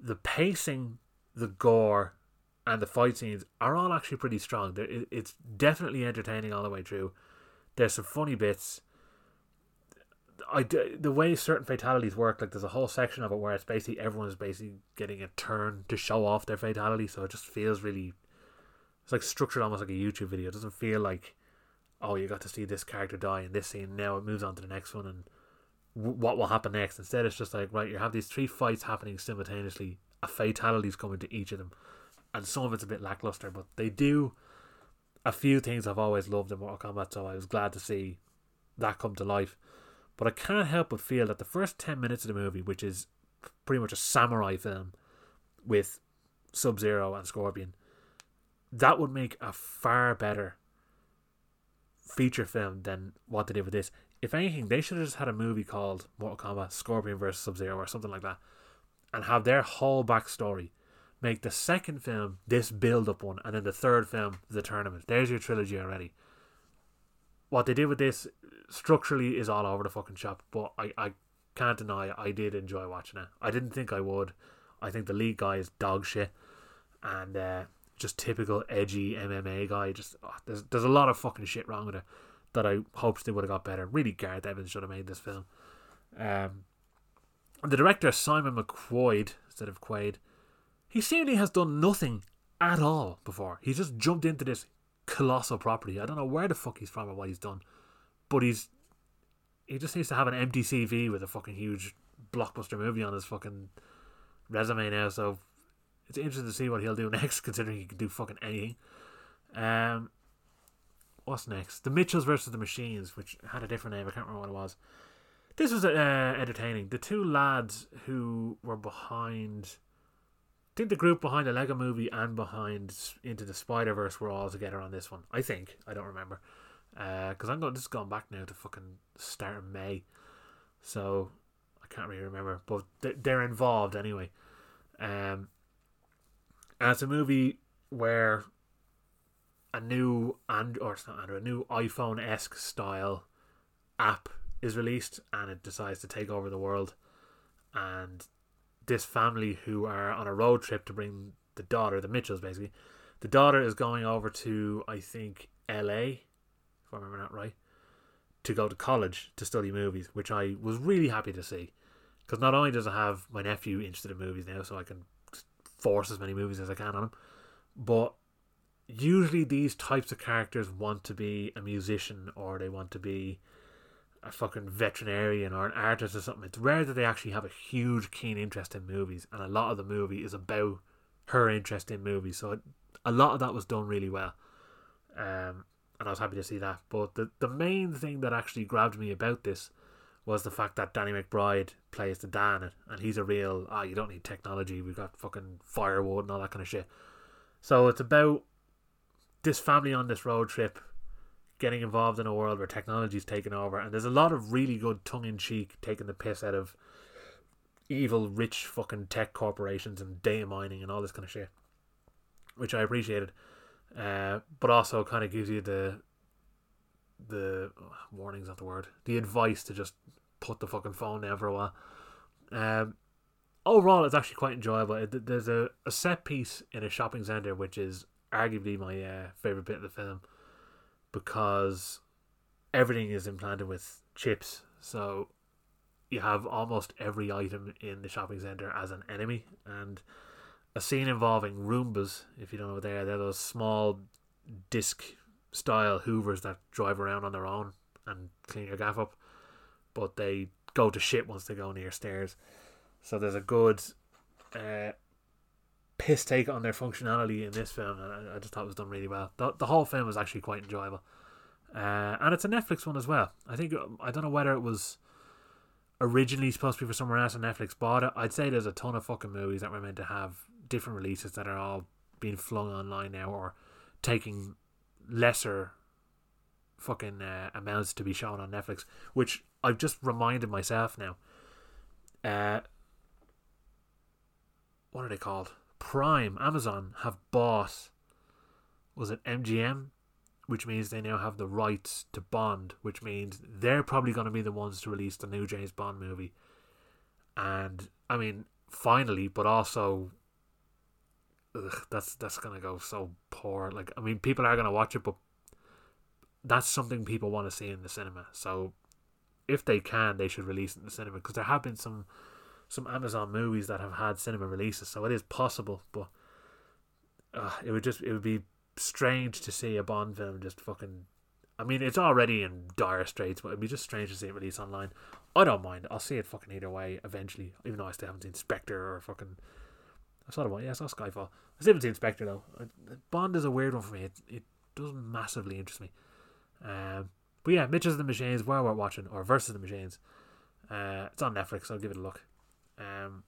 The pacing, the gore, and the fight scenes are all actually pretty strong. It's definitely entertaining all the way through. There's some funny bits. I the way certain fatalities work, like there's a whole section of it where it's basically everyone's basically getting a turn to show off their fatality, so it just feels really. It's like structured almost like a YouTube video. It doesn't feel like, oh, you got to see this character die in this scene. Now it moves on to the next one, and what will happen next? Instead, it's just like right, you have these three fights happening simultaneously. A fatality's coming to each of them, and some of it's a bit lackluster, but they do a few things I've always loved in Mortal Kombat, so I was glad to see that come to life. But I can't help but feel that the first 10 minutes of the movie, which is pretty much a samurai film with Sub Zero and Scorpion, that would make a far better feature film than what they did with this. If anything, they should have just had a movie called Mortal Kombat Scorpion vs. Sub Zero or something like that and have their whole backstory. Make the second film this build up one, and then the third film the tournament. There's your trilogy already. What they did with this structurally is all over the fucking shop, but I, I can't deny I did enjoy watching it. I didn't think I would. I think the lead guy is dog shit, and uh, just typical edgy MMA guy. Just oh, there's there's a lot of fucking shit wrong with it that I hoped they would have got better. Really, Gareth Evans should have made this film. Um, the director Simon McQuoid instead of Quaid, he seemingly has done nothing at all before. He's just jumped into this colossal property. I don't know where the fuck he's from or what he's done but he's he just needs to have an empty CV with a fucking huge blockbuster movie on his fucking resume now. So it's interesting to see what he'll do next, considering he can do fucking anything. Um, what's next? The Mitchells versus the Machines, which had a different name. I can't remember what it was. This was uh, entertaining. The two lads who were behind, think the group behind the Lego Movie and behind Into the Spider Verse were all together on this one. I think I don't remember because uh, I'm going. Is going back now to fucking start of May, so I can't really remember. But they're involved anyway. Um, and it's a movie where a new and or it's not Android, a new iPhone esque style app is released, and it decides to take over the world. And this family who are on a road trip to bring the daughter, the Mitchells, basically. The daughter is going over to I think L.A If I remember that right, to go to college to study movies, which I was really happy to see. Because not only does it have my nephew interested in movies now, so I can force as many movies as I can on him, but usually these types of characters want to be a musician or they want to be a fucking veterinarian or an artist or something. It's rare that they actually have a huge, keen interest in movies, and a lot of the movie is about her interest in movies. So it, a lot of that was done really well. Um, and I was happy to see that. But the the main thing that actually grabbed me about this was the fact that Danny McBride plays the Dan, and he's a real ah, oh, you don't need technology. We've got fucking firewood and all that kind of shit. So it's about this family on this road trip getting involved in a world where technology's taken over, and there's a lot of really good tongue in cheek taking the piss out of evil, rich fucking tech corporations and data mining and all this kind of shit, which I appreciated. Uh, but also kind of gives you the the oh, warnings not the word the advice to just put the fucking phone down for a while. Um, overall, it's actually quite enjoyable. There's a, a set piece in a shopping center which is arguably my uh, favorite bit of the film because everything is implanted with chips. So you have almost every item in the shopping center as an enemy, and a scene involving Roombas, if you don't know what they are, they're those small disc style Hoovers that drive around on their own and clean your gaff up, but they go to shit once they go near stairs. So there's a good uh, piss take on their functionality in this film, I, I, just thought it was done really well. The, the whole film was actually quite enjoyable, uh, and it's a Netflix one as well. I think I don't know whether it was originally supposed to be for somewhere else, and Netflix bought it. I'd say there's a ton of fucking movies that were meant to have different releases that are all being flung online now or taking lesser fucking uh, amounts to be shown on Netflix, which I've just reminded myself now. Uh, what are they called? Prime, Amazon have bought, was it MGM? Which means they now have the rights to Bond, which means they're probably going to be the ones to release the new James Bond movie. And, I mean, finally, but also ugh, that's that's gonna go so poor. Like, I mean, people are gonna watch it, but that's something people want to see in the cinema. So, if they can, they should release it in the cinema because there have been some some Amazon movies that have had cinema releases, so it is possible. But uh, it would just it would be strange to see a Bond film just fucking. I mean, it's already in dire straits, but it'd be just strange to see it released online. I don't mind. I'll see it fucking either way eventually, even though I still haven't seen Spectre or fucking. I saw the one. Yeah, I saw Skyfall. I still haven't seen Spectre though. Bond is a weird one for me. It it doesn't massively interest me. Um, but yeah, Mitches of the Machines, where we're watching, or Versus the Machines. Uh, it's on Netflix. I'll give it a look. Um,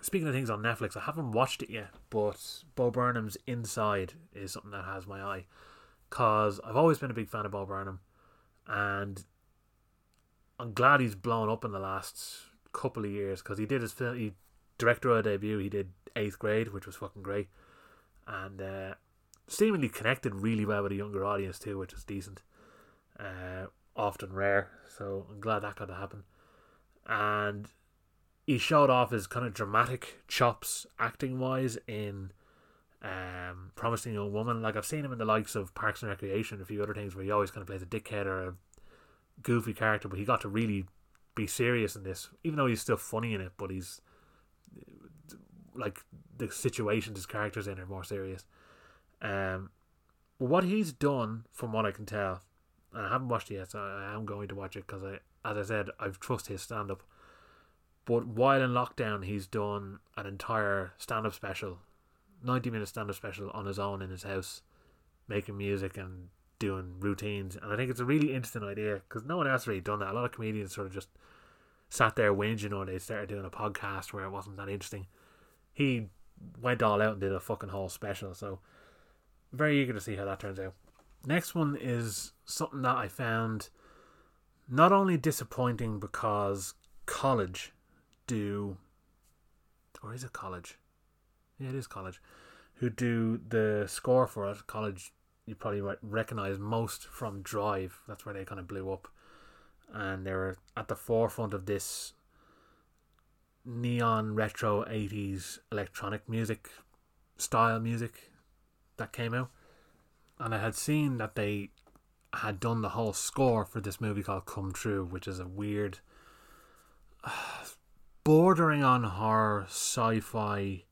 speaking of things on Netflix, I haven't watched it yet, but Bo Burnham's Inside is something that has my eye. Cause I've always been a big fan of Bo Burnham, and I'm glad he's blown up in the last couple of years because he did his film, he directorial debut. He did Eighth Grade, which was fucking great, and uh, seemingly connected really well with a younger audience too, which is decent. Uh, often rare, so I'm glad that got to happen. And he showed off his kind of dramatic chops acting wise in um, Promising Young Woman. Like I've seen him in the likes of Parks and Recreation, a few other things where he always kind of plays a dickhead or a goofy character, but he got to really be serious in this, even though he's still funny in it. But he's like the situations his characters in are more serious. Um, but what he's done, from what I can tell, and I haven't watched it yet, so I am going to watch it because I, as I said, I've trust his stand up. But while in lockdown, he's done an entire stand up special, 90 minute stand up special on his own in his house, making music and doing routines. And I think it's a really interesting idea because no one else really done that. A lot of comedians sort of just sat there whinging or they started doing a podcast where it wasn't that interesting. He went all out and did a fucking whole special. So, very eager to see how that turns out. Next one is something that I found not only disappointing because college do, or is it college? Yeah, it is college. Who do the score for it? College, you probably recognize most from Drive. That's where they kind of blew up, and they were at the forefront of this neon retro 80s electronic music style music that came out. And I had seen that they had done the whole score for this movie called Come True, which is a weird bordering on horror, sci-fi,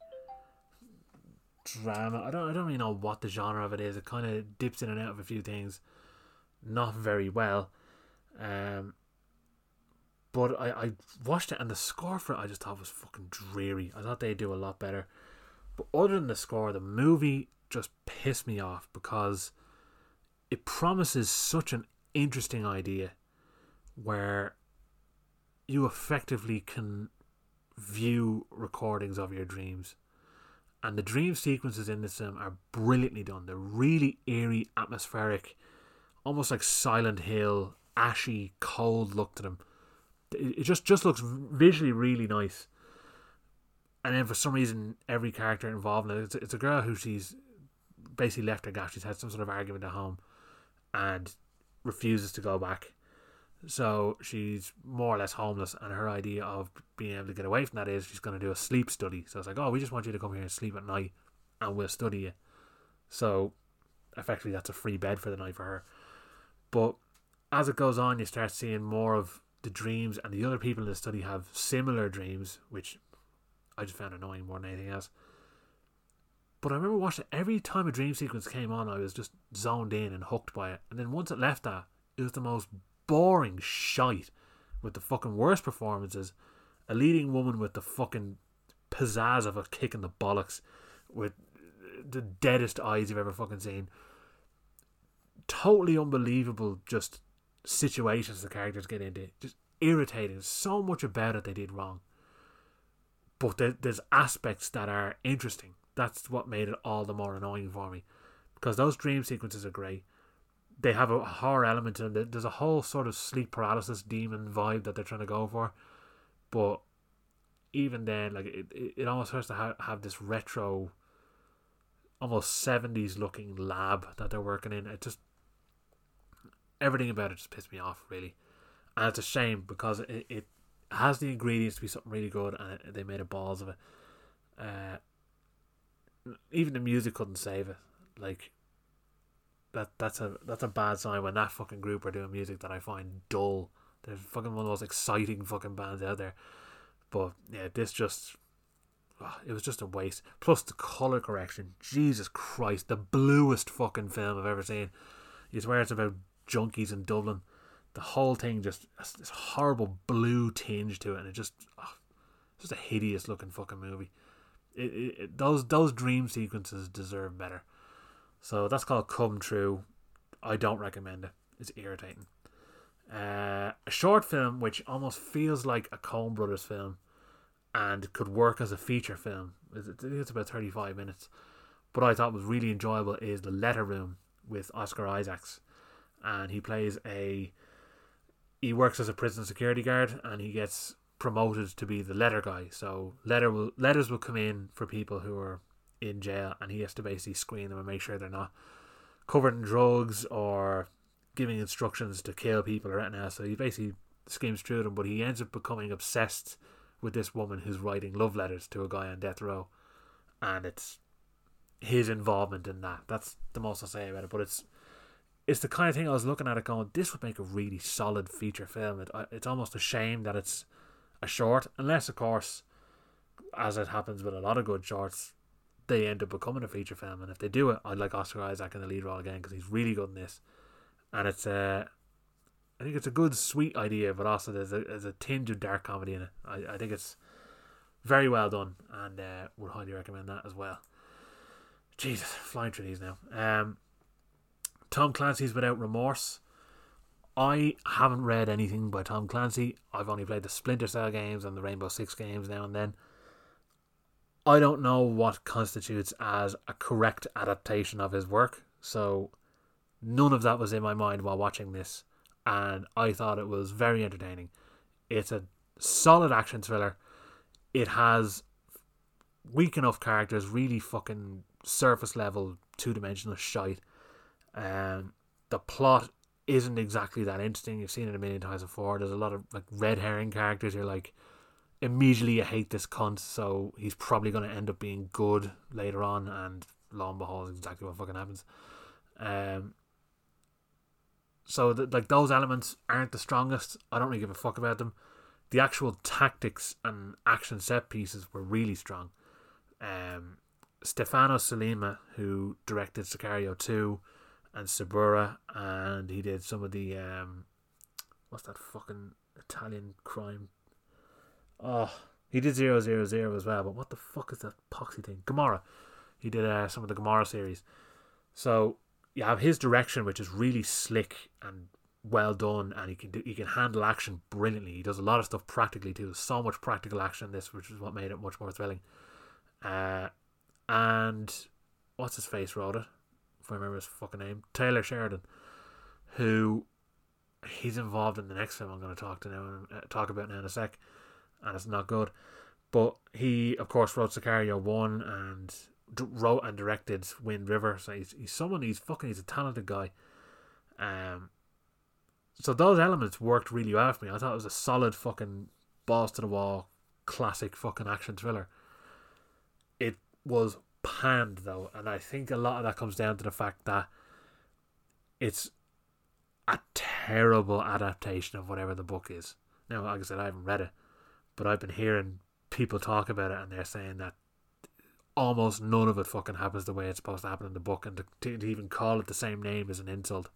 drama. I don't I don't really know what the genre of it is. It kind of dips in and out of a few things, not very well. Um, but I, I watched it and the score for it I just thought was fucking dreary. I thought they'd do a lot better. But other than the score, the movie just pissed me off because it promises such an interesting idea where you effectively can view recordings of your dreams. And the dream sequences in this film are brilliantly done. They're really eerie, atmospheric, almost like Silent Hill, ashy, cold look to them. It just just looks visually really nice. And then for some reason, every character involved in it, it's, it's a girl who she's basically left her gaff. She's had some sort of argument at home, and refuses to go back. So she's more or less homeless, and her idea of being able to get away from that is she's going to do a sleep study. So it's like, oh, we just want you to come here and sleep at night, and we'll study you. So effectively, that's a free bed for the night for her. But as it goes on, you start seeing more of the dreams, and the other people in the study have similar dreams, which I just found annoying more than anything else. But I remember watching it, every time a dream sequence came on, I was just zoned in and hooked by it. And then once it left that, it was the most boring shite with the fucking worst performances. A leading woman with the fucking pizzazz of a kick in the bollocks, with the deadest eyes you've ever fucking seen. Totally unbelievable, just situations the characters get into. Just irritating. So much about it they did wrong. But there, there's aspects that are interesting. That's what made it all the more annoying for me. Because those dream sequences are great. They have a horror element them. There's a whole sort of sleep paralysis demon vibe that they're trying to go for. But even then, like it, it, almost has to ha- have this retro, almost 70s looking lab that they're working in. It just everything about it just pissed me off really, and it's a shame because it, it has the ingredients to be something really good, and it, they made a balls of it. Uh, even the music couldn't save it. Like that that's a that's a bad sign when that fucking group are doing music that I find dull. They're fucking one of the most exciting fucking bands out there. But yeah, this just oh, it was just a waste. Plus the color correction. Jesus Christ, the bluest fucking film I've ever seen. You swear it's about junkies in Dublin. The whole thing just this horrible blue tinge to it, and it just oh, just a hideous looking fucking movie. It, it, it, those those dream sequences deserve better. So that's called Come True. I don't recommend it. It's irritating. Uh, a short film which almost feels like a Coen Brothers film and could work as a feature film. It's about 35 minutes. But I thought was really enjoyable is The Letter Room with Oscar Isaacs and he plays a he works as a prison security guard and he gets promoted to be the letter guy. So letter will letters will come in for people who are in jail and he has to basically screen them and make sure they're not covered in drugs or giving instructions to kill people or anything else. So he basically schemes through them, but he ends up becoming obsessed with this woman who's writing love letters to a guy on death row. And it's his involvement in that. That's the most I'll say about it. But it's it's the kind of thing I was looking at it going, this would make a really solid feature film. It, it's almost a shame that it's a short, unless, of course, as it happens with a lot of good shorts, they end up becoming a feature film. And if they do it, I'd like Oscar Isaac in the lead role again because he's really good in this. And it's a, I think it's a good, sweet idea, but also there's a, there's a tinge of dark comedy in it. I, I think it's very well done and uh, would highly recommend that as well. Jesus, flying through these now. Um, Tom Clancy's Without Remorse. I haven't read anything by Tom Clancy. I've only played the Splinter Cell games and the Rainbow Six games now and then. I don't know what constitutes as a correct adaptation of his work, so none of that was in my mind while watching this, and I thought it was very entertaining. It's a solid action thriller. It has weak enough characters, really fucking surface level, two dimensional shite um, the plot isn't exactly that interesting. You've seen it a million times before. There's a lot of like red herring characters. You're like, immediately you hate this cunt, so he's probably going to end up being good later on, and lo and behold, exactly what fucking happens. Um, so the, like those elements aren't the strongest. I don't really give a fuck about them. The actual tactics and action set pieces were really strong. Um, Stefano Sollima, who directed Sicario 2, and Suburra, and he did some of the um, what's that fucking Italian crime? Oh, he did zero zero zero as well. But what the fuck is that poxy thing? Gomorrah. He did uh, some of the Gomorrah series. So you have his direction, which is really slick and well done, and he can do, he can handle action brilliantly. He does a lot of stuff practically too. So much practical action in this, which is what made it much more thrilling. Uh, and what's his face wrote it? if I remember his fucking name, Taylor Sheridan, who he's involved in the next film I'm going to talk to now, uh, talk about now in a sec, and it's not good. But he, of course, wrote Sicario one and d- wrote and directed Wind River. So he's he's someone he's fucking he's a talented guy. Um, so those elements worked really well for me. I thought it was a solid fucking balls to the wall, classic fucking action thriller. It was panned though, and I think a lot of that comes down to the fact that it's a terrible adaptation of whatever the book is. Now, like I said, I haven't read it, but I've been hearing people talk about it, and they're saying that almost none of it fucking happens the way it's supposed to happen in the book, and to, to even call it the same name is an insult.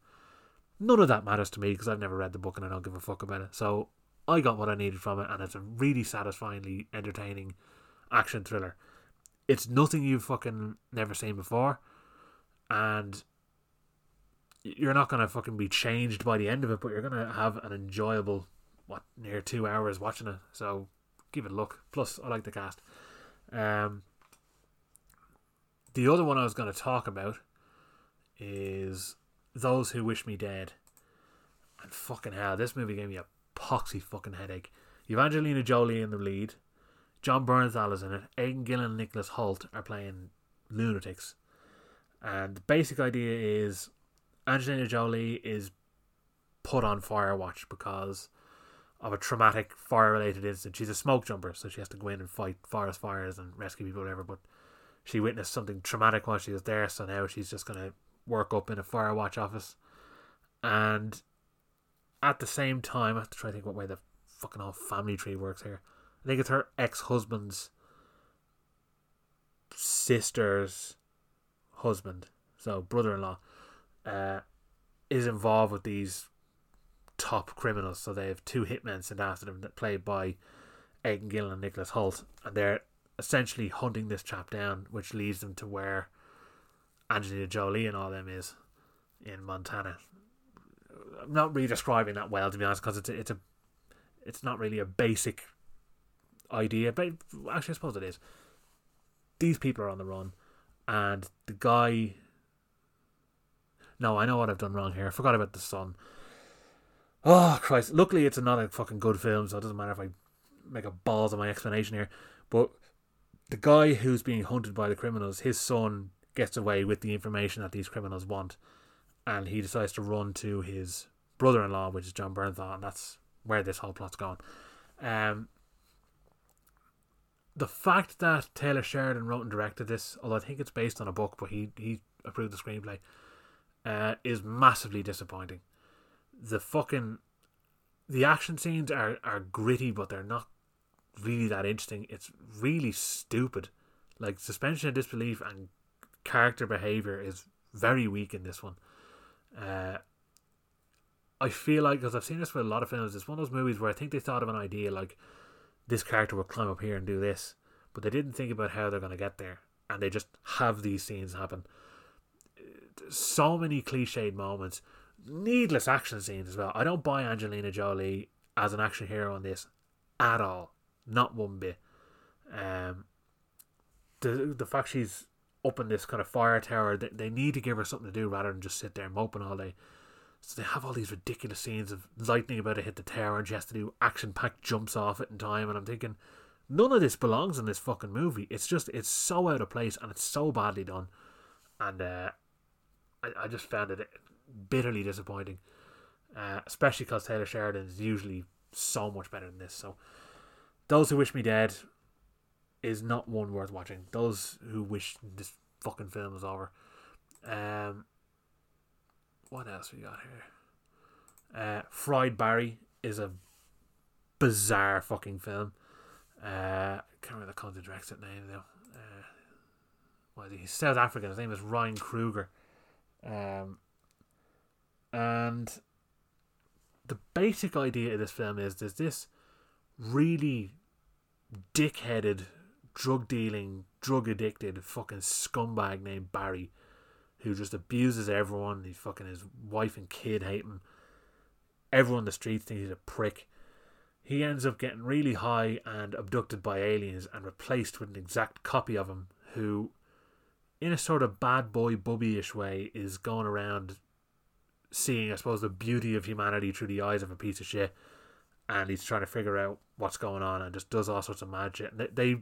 None of that matters to me because I've never read the book and I don't give a fuck about it. So I got what I needed from it, and it's a really satisfyingly entertaining action thriller. It's nothing you've fucking never seen before, and you're not gonna fucking be changed by the end of it, but you're gonna have an enjoyable what near two hours watching it. So give it a look. Plus, I like the cast. Um, the other one I was going to talk about is Those Who Wish Me Dead. And fucking hell, this movie gave me a poxy fucking headache. You've Jolie in the lead. Jon Bernthal is in it. Aidan Gillen and Nicholas Hoult are playing lunatics. And the basic idea is Angelina Jolie is put on fire watch because of a traumatic fire related incident. She's a smoke jumper, so she has to go in and fight forest fires and rescue people, whatever. But she witnessed something traumatic while she was there, so now she's just going to work up in a fire watch office. And at the same time, I have to try to think what way the fucking whole family tree works here. I think it's her ex husband's sister's husband, so brother in law, uh, is involved with these top criminals. So they have two hitmen sent after them that played by Aidan Gillen and Nicholas Hoult, and they're essentially hunting this chap down, which leads them to where Angelina Jolie and all them is in Montana. I'm not really describing that well, to be honest, because it's a, it's a it's not really a basic idea, but actually, I suppose it is. These people are on the run, and the guy. No, I know what I've done wrong here. I forgot about the son. Oh Christ! Luckily, it's not a fucking good film, so it doesn't matter if I make a balls of my explanation here. But the guy who's being hunted by the criminals, his son gets away with the information that these criminals want, and he decides to run to his brother-in-law, which is Jon Bernthal, and that's where this whole plot's going. Um, the fact that Taylor Sheridan wrote and directed this, although I think it's based on a book, but he he approved the screenplay, uh, is massively disappointing the fucking the action scenes are are gritty, but they're not really that interesting. It's really stupid. Like suspension of disbelief and character behavior is very weak in this one. Uh, I feel like because I've seen this with a lot of films, it's one of those movies where I think they thought of an idea like this character will climb up here and do this, but they didn't think about how they're going to get there, and they just have these scenes happen. So many cliched moments needless action scenes as well. I don't buy Angelina Jolie as an action hero in this at all. Not one bit. Um, the the fact she's up in this kind of fire tower, they, they need to give her something to do rather than just sit there moping all day. So they have all these ridiculous scenes of lightning about to hit the tower and she has to do action packed jumps off it in time. And I'm thinking, none of this belongs in this fucking movie. It's just, it's so out of place and it's so badly done. And uh, I, I just found it bitterly disappointing, uh, especially because Taylor Sheridan is usually so much better than this. So, those who wish me dead is not one worth watching. Those who wish this fucking film was over. Um, what else we got here? Uh, Fried Barry is a bizarre fucking film. Uh, I can't remember the country director's name though. Uh, what is he? He's South African. His name is Ryan Kruger. Um, and the basic idea of this film is there's this really dick-headed, drug dealing, drug addicted fucking scumbag named Barry, who just abuses everyone. He fucking his wife and kid hate him. Everyone in the streets thinks he's a prick. He ends up getting really high and abducted by aliens and replaced with an exact copy of him, who, in a sort of bad boy bubbyish way, is going around seeing, I suppose, the beauty of humanity through the eyes of a piece of shit, and he's trying to figure out what's going on and just does all sorts of magic. they, they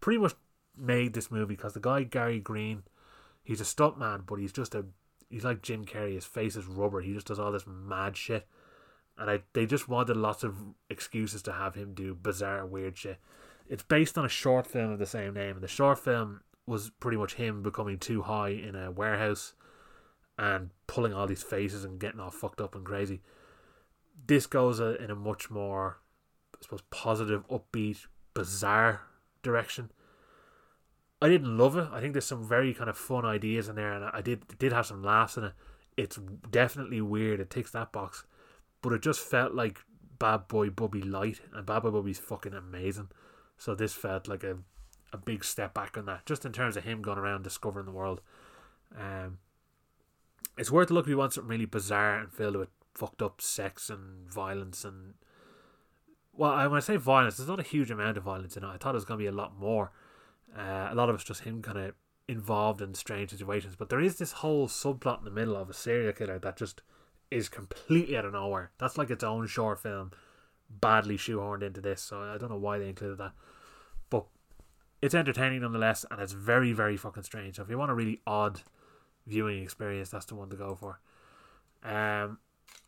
pretty much made this movie because the guy Gary Green, he's a stuntman, but he's just a he's like Jim Carrey. His face is rubber. He just does all this mad shit, and I they just wanted lots of excuses to have him do bizarre, weird shit. It's based on a short film of the same name, and the short film was pretty much him becoming too high in a warehouse and pulling all these faces and getting all fucked up and crazy. This goes in a much more, I suppose, positive, upbeat, bizarre direction. I didn't love it. I think there's some very kind of fun ideas in there, and I did did have some laughs in it. It's definitely weird. It ticks that box, but it just felt like Bad Boy Bubby light, and Bad Boy Bubby's fucking amazing. So this felt like a a big step back on that, just in terms of him going around discovering the world. Um, it's worth a look if you want something really bizarre and filled with fucked up sex and violence and well, when I say violence, there's not a huge amount of violence in it. I thought it was going to be a lot more. Uh, a lot of it's just him kind of involved in strange situations, but there is this whole subplot in the middle of a serial killer that just is completely out of nowhere. That's like its own short film, badly shoehorned into this. So I don't know why they included that, but it's entertaining nonetheless, and it's very very fucking strange. So if you want a really odd viewing experience, that's the one to go for. Um,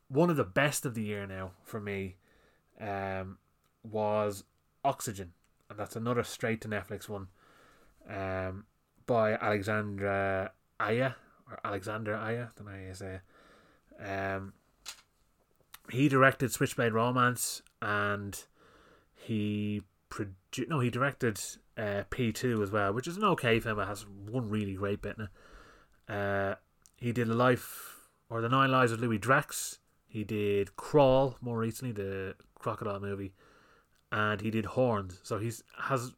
one of the best of the year now for me um, was Oxygen, and that's another straight to Netflix one um, by Alexandra Aja or Alexander Aja, don't know you say. Um, he directed Switchblade Romance, and he produced. no, he directed uh, P two as well, which is an okay film. It has one really great bit in it. Uh, he did a life or the Nine Lives of Louis Drax. He did Crawl more recently, the crocodile movie, and he did Horns. So he's has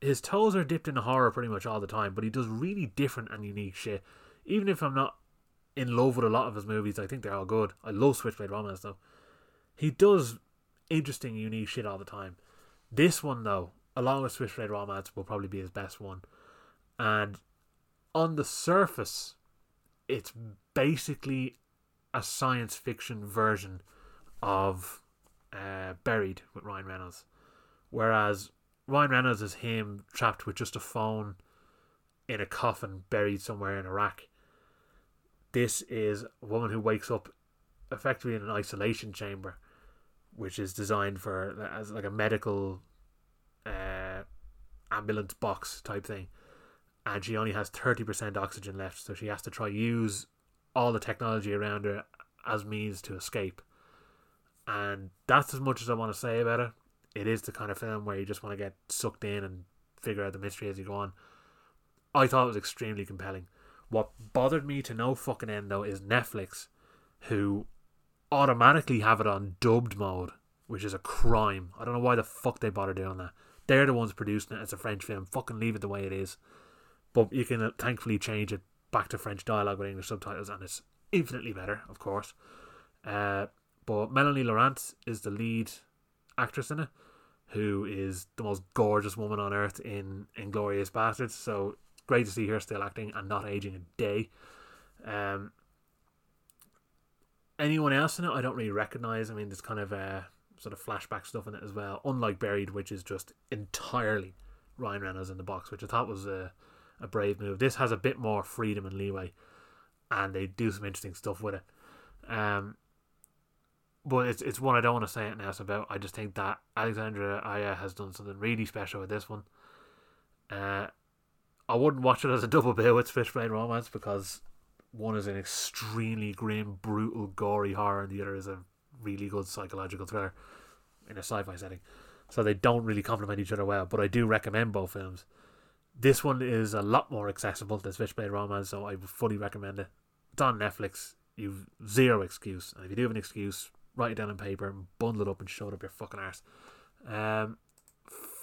his toes are dipped in horror pretty much all the time, but he does really different and unique shit. Even if I'm not in love with a lot of his movies, I think they're all good. I love Switchblade Romance though. He does interesting, unique shit all the time. This one though, along with Switchblade Romance, will probably be his best one. And on the surface, it's basically a science fiction version of uh, Buried with Ryan Reynolds. Whereas Ryan Reynolds is him trapped with just a phone in a coffin buried somewhere in Iraq. This is a woman who wakes up effectively in an isolation chamber, which is designed for as like a medical uh, ambulance box type thing, and she only has thirty percent oxygen left, so she has to try use all the technology around her as means to escape and that's as much as I want to say about it. It is the kind of film where you just want to get sucked in and figure out the mystery as you go on. I thought it was extremely compelling. What bothered me to no fucking end though is Netflix, who automatically have it on dubbed mode, which is a crime. I don't know why the fuck they bother doing that. They're the ones producing it. It's a French film. Fucking leave it the way it is. But you can uh, thankfully change it back to French dialogue with English subtitles, and it's infinitely better, of course. Uh, but Melanie Laurent is the lead actress in it, who is the most gorgeous woman on earth in Inglourious Basterds. So great to see her still acting and not aging a day. Um, anyone else in it, I don't really recognize. I mean, there's kind of a sort of flashback stuff in it as well. Unlike Buried, which is just entirely Ryan Reynolds in the box, which I thought was a, a brave move. This has a bit more freedom and leeway, and they do some interesting stuff with it. Um, but it's it's one I don't want to say it now about. I just think that Alexandra Aja has done something really special with this one. Uh, I wouldn't watch it as a double bill with Switchblade Romance because one is an extremely grim, brutal, gory horror, and the other is a really good psychological thriller in a sci-fi setting. So they don't really complement each other well. But I do recommend both films. This one is a lot more accessible than Switchblade Romance, so I fully recommend it. It's on Netflix. You've zero excuse, and if you do have an excuse, write it down on paper and bundle it up and show it up your fucking arse. Um,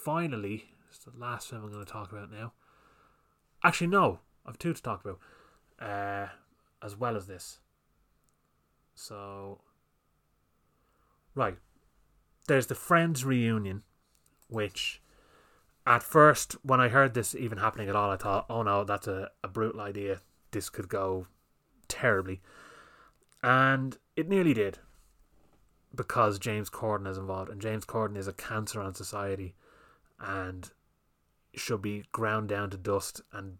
finally, it's the last film I'm going to talk about now. Actually, no, I've two to talk about, uh, as well as this. So, right, there's the Friends reunion, which at first, when I heard this even happening at all, I thought, oh no, that's a, a brutal idea. This could go terribly. And it nearly did because James Corden is involved, and James Corden is a cancer on society, and should be ground down to dust and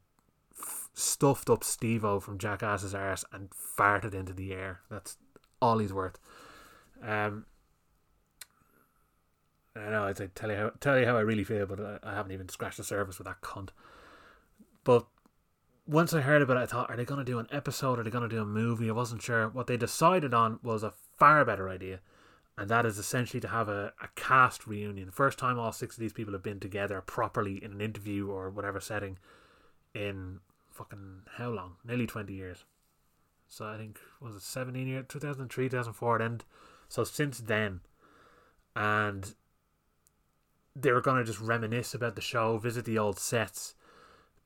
f- stuffed up Steve-O from Jackass's arse and farted into the air. That's all he's worth. Um, I know I'd tell you how tell you how I really feel, but I, I haven't even scratched the surface with that cunt. But once I heard about it, I thought, are they going to do an episode? Are they going to do a movie? I wasn't sure. What they decided on was a far better idea and that is essentially to have a, a cast reunion. The first time all six of these people have been together properly in an interview or whatever setting in fucking how long? Nearly 20 years. So I think, was it 17 years? 2003, 2004 end. So since then. And they were going to just reminisce about the show, visit the old sets,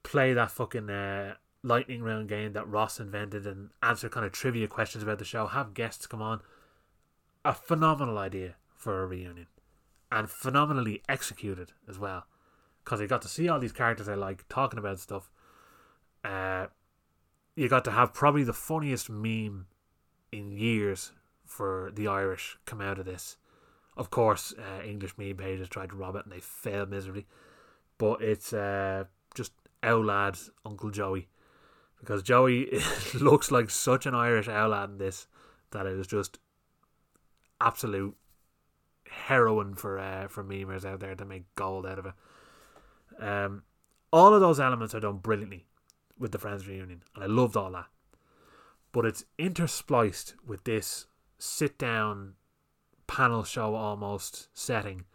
play that fucking uh, lightning round game that Ross invented, and answer kind of trivia questions about the show, have guests come on. A phenomenal idea for a reunion. And phenomenally executed as well. Because I got to see all these characters I like talking about stuff. Uh, you got to have probably the funniest meme in years for the Irish come out of this. Of course, uh, English meme pages tried to rob it and they failed miserably. But it's uh, just owl lad Uncle Joey. Because Joey looks like such an Irish owl lad in this that it is just absolute heroin for uh, for memers out there to make gold out of it. Um, all of those elements are done brilliantly with the Friends reunion, and I loved all that. But it's interspliced with this sit down panel show almost setting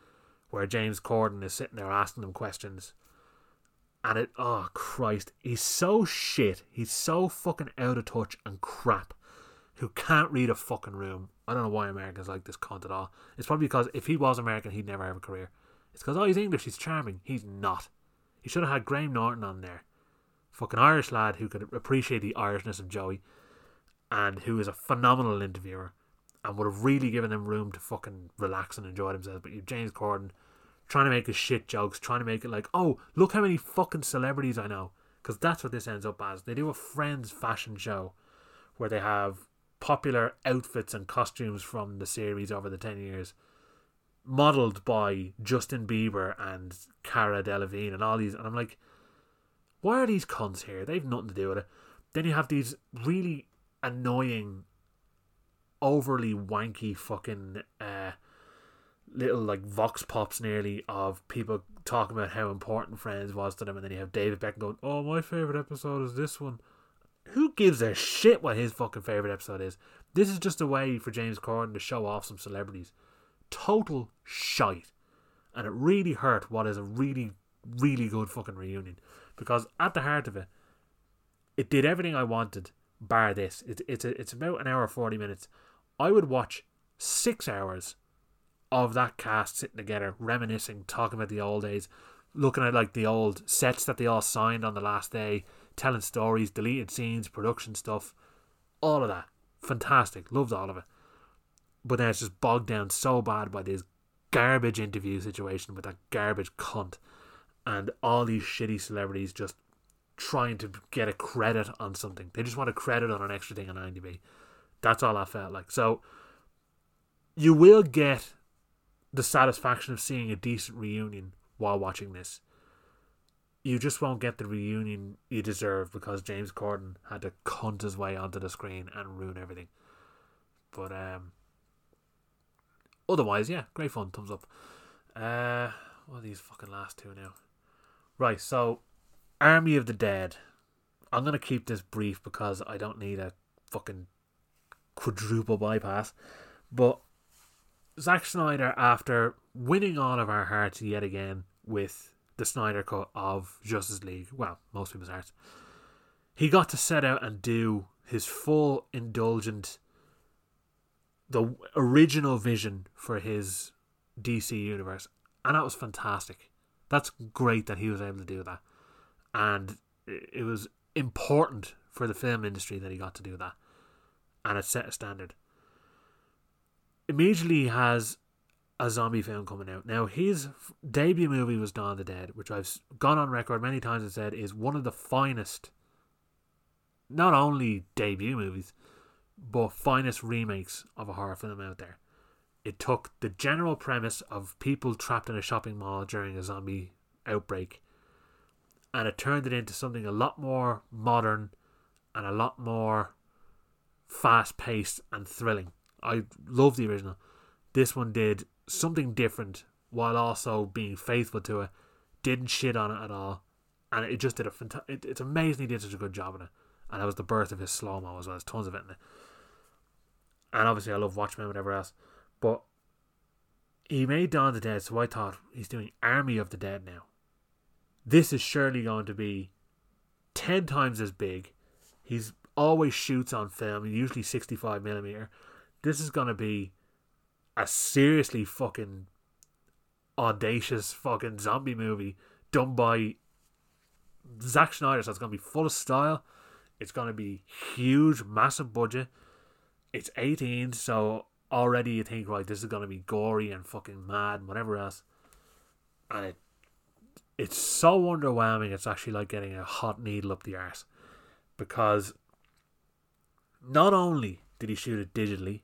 where James Corden is sitting there asking them questions. And it, oh Christ, he's so shit. He's so fucking out of touch and crap. Who can't read a fucking room. I don't know why Americans like this cunt at all. It's probably because if he was American, he'd never have a career. It's because, oh, he's English, he's charming. He's not. He should have had Graham Norton on there. Fucking Irish lad who could appreciate the Irishness of Joey and who is a phenomenal interviewer and would have really given them room to fucking relax and enjoy themselves. But you James Corden trying to make his shit jokes, trying to make it like, oh, look how many fucking celebrities I know. Because that's what this ends up as. They do a Friends fashion show where they have popular outfits and costumes from the series over the 10 years modeled by Justin Bieber and Cara Delevingne and all these and I'm like why are these cons here they've nothing to do with it then you have these really annoying overly wanky fucking uh, little like vox pops nearly of people talking about how important Friends was to them, and then you have David Beckham going, "Oh, my favorite episode is this one." Who gives a shit what his fucking favorite episode is? This is just a way for James Corden to show off some celebrities. Total shite, and it really hurt what is a really, really good fucking reunion because at the heart of it, it did everything I wanted, bar this. It, it's a, it's about an hour forty minutes I would watch six hours of that cast sitting together, reminiscing, talking about the old days, looking at like the old sets that they all signed on the last day, telling stories, deleted scenes, production stuff, all of that. Fantastic. Loved all of it. But then it's just bogged down so bad by this garbage interview situation with that garbage cunt and all these shitty celebrities just trying to get a credit on something. They just want a credit on an extra thing on IMDb. That's all I felt like. So you will get the satisfaction of seeing a decent reunion while watching this. You just won't get the reunion you deserve because James Corden had to cunt his way onto the screen and ruin everything. But um otherwise, yeah, great fun, thumbs up. Uh what are these fucking last two now? Right, so Army of the Dead. I'm gonna keep this brief because I don't need a fucking quadruple bypass. But Zack Snyder, after winning all of our hearts yet again with the Snyder cut of Justice League, well, most people's hearts, he got to set out and do his full indulgent, the original vision for his DC universe, and that was fantastic. That's great that he was able to do that, and it was important for the film industry that he got to do that and it set a standard. Immediately has a zombie film coming out. Now, his debut movie was Dawn of the Dead, which I've gone on record many times and said is one of the finest, not only debut movies, but finest remakes of a horror film out there. It took the general premise of people trapped in a shopping mall during a zombie outbreak and it turned it into something a lot more modern and a lot more fast paced and thrilling. I love the original. This one did something different while also being faithful to it. Didn't shit on it at all, and it just did a fantastic. It's amazing he did such a good job in it, and that was the birth of his slow mo as well. There's tons of it in it, and obviously I love Watchmen, and whatever else, but he made Dawn of the Dead, so I thought he's doing Army of the Dead now. This is surely going to be ten times as big. He's always shoots on film, usually sixty five millimeter. This is gonna be a seriously fucking audacious fucking zombie movie done by Zack Snyder. So it's gonna be full of style. It's gonna be huge, massive budget. It's eighteen, so already you think right, this is gonna be gory and fucking mad and whatever else. And it it's so underwhelming. It's actually like getting a hot needle up the arse because not only did he shoot it digitally,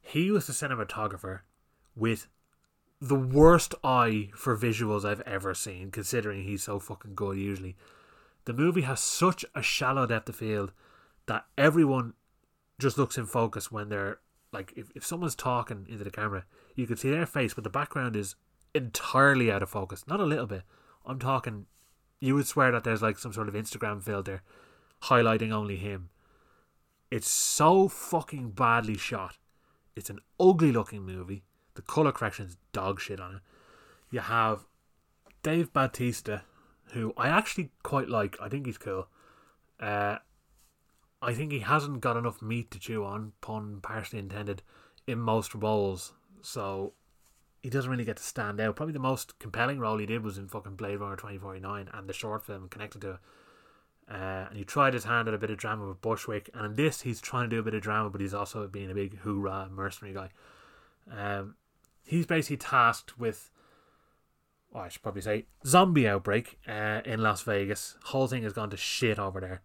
he was the cinematographer with the worst eye for visuals I've ever seen, considering he's so fucking good usually. The movie has such a shallow depth of field that everyone just looks in focus when they're like if, if someone's talking into the camera, you can see their face, but the background is entirely out of focus. Not a little bit. I'm talking you would swear that there's like some sort of Instagram filter highlighting only him. It's so fucking badly shot. It's an ugly looking movie. The color correction's dog shit on it. You have Dave Bautista, who I actually quite like. I think he's cool. Uh, I think he hasn't got enough meat to chew on, pun partially intended, in most roles. So he doesn't really get to stand out. Probably the most compelling role he did was in fucking Blade Runner 2049 and the short film connected to it. Uh, and he tried his hand at a bit of drama with Bushwick, and in this he's trying to do a bit of drama, but he's also being a big hoorah mercenary guy. Um, he's basically tasked with, well, I should probably say, zombie outbreak uh, in Las Vegas. Whole thing has gone to shit over there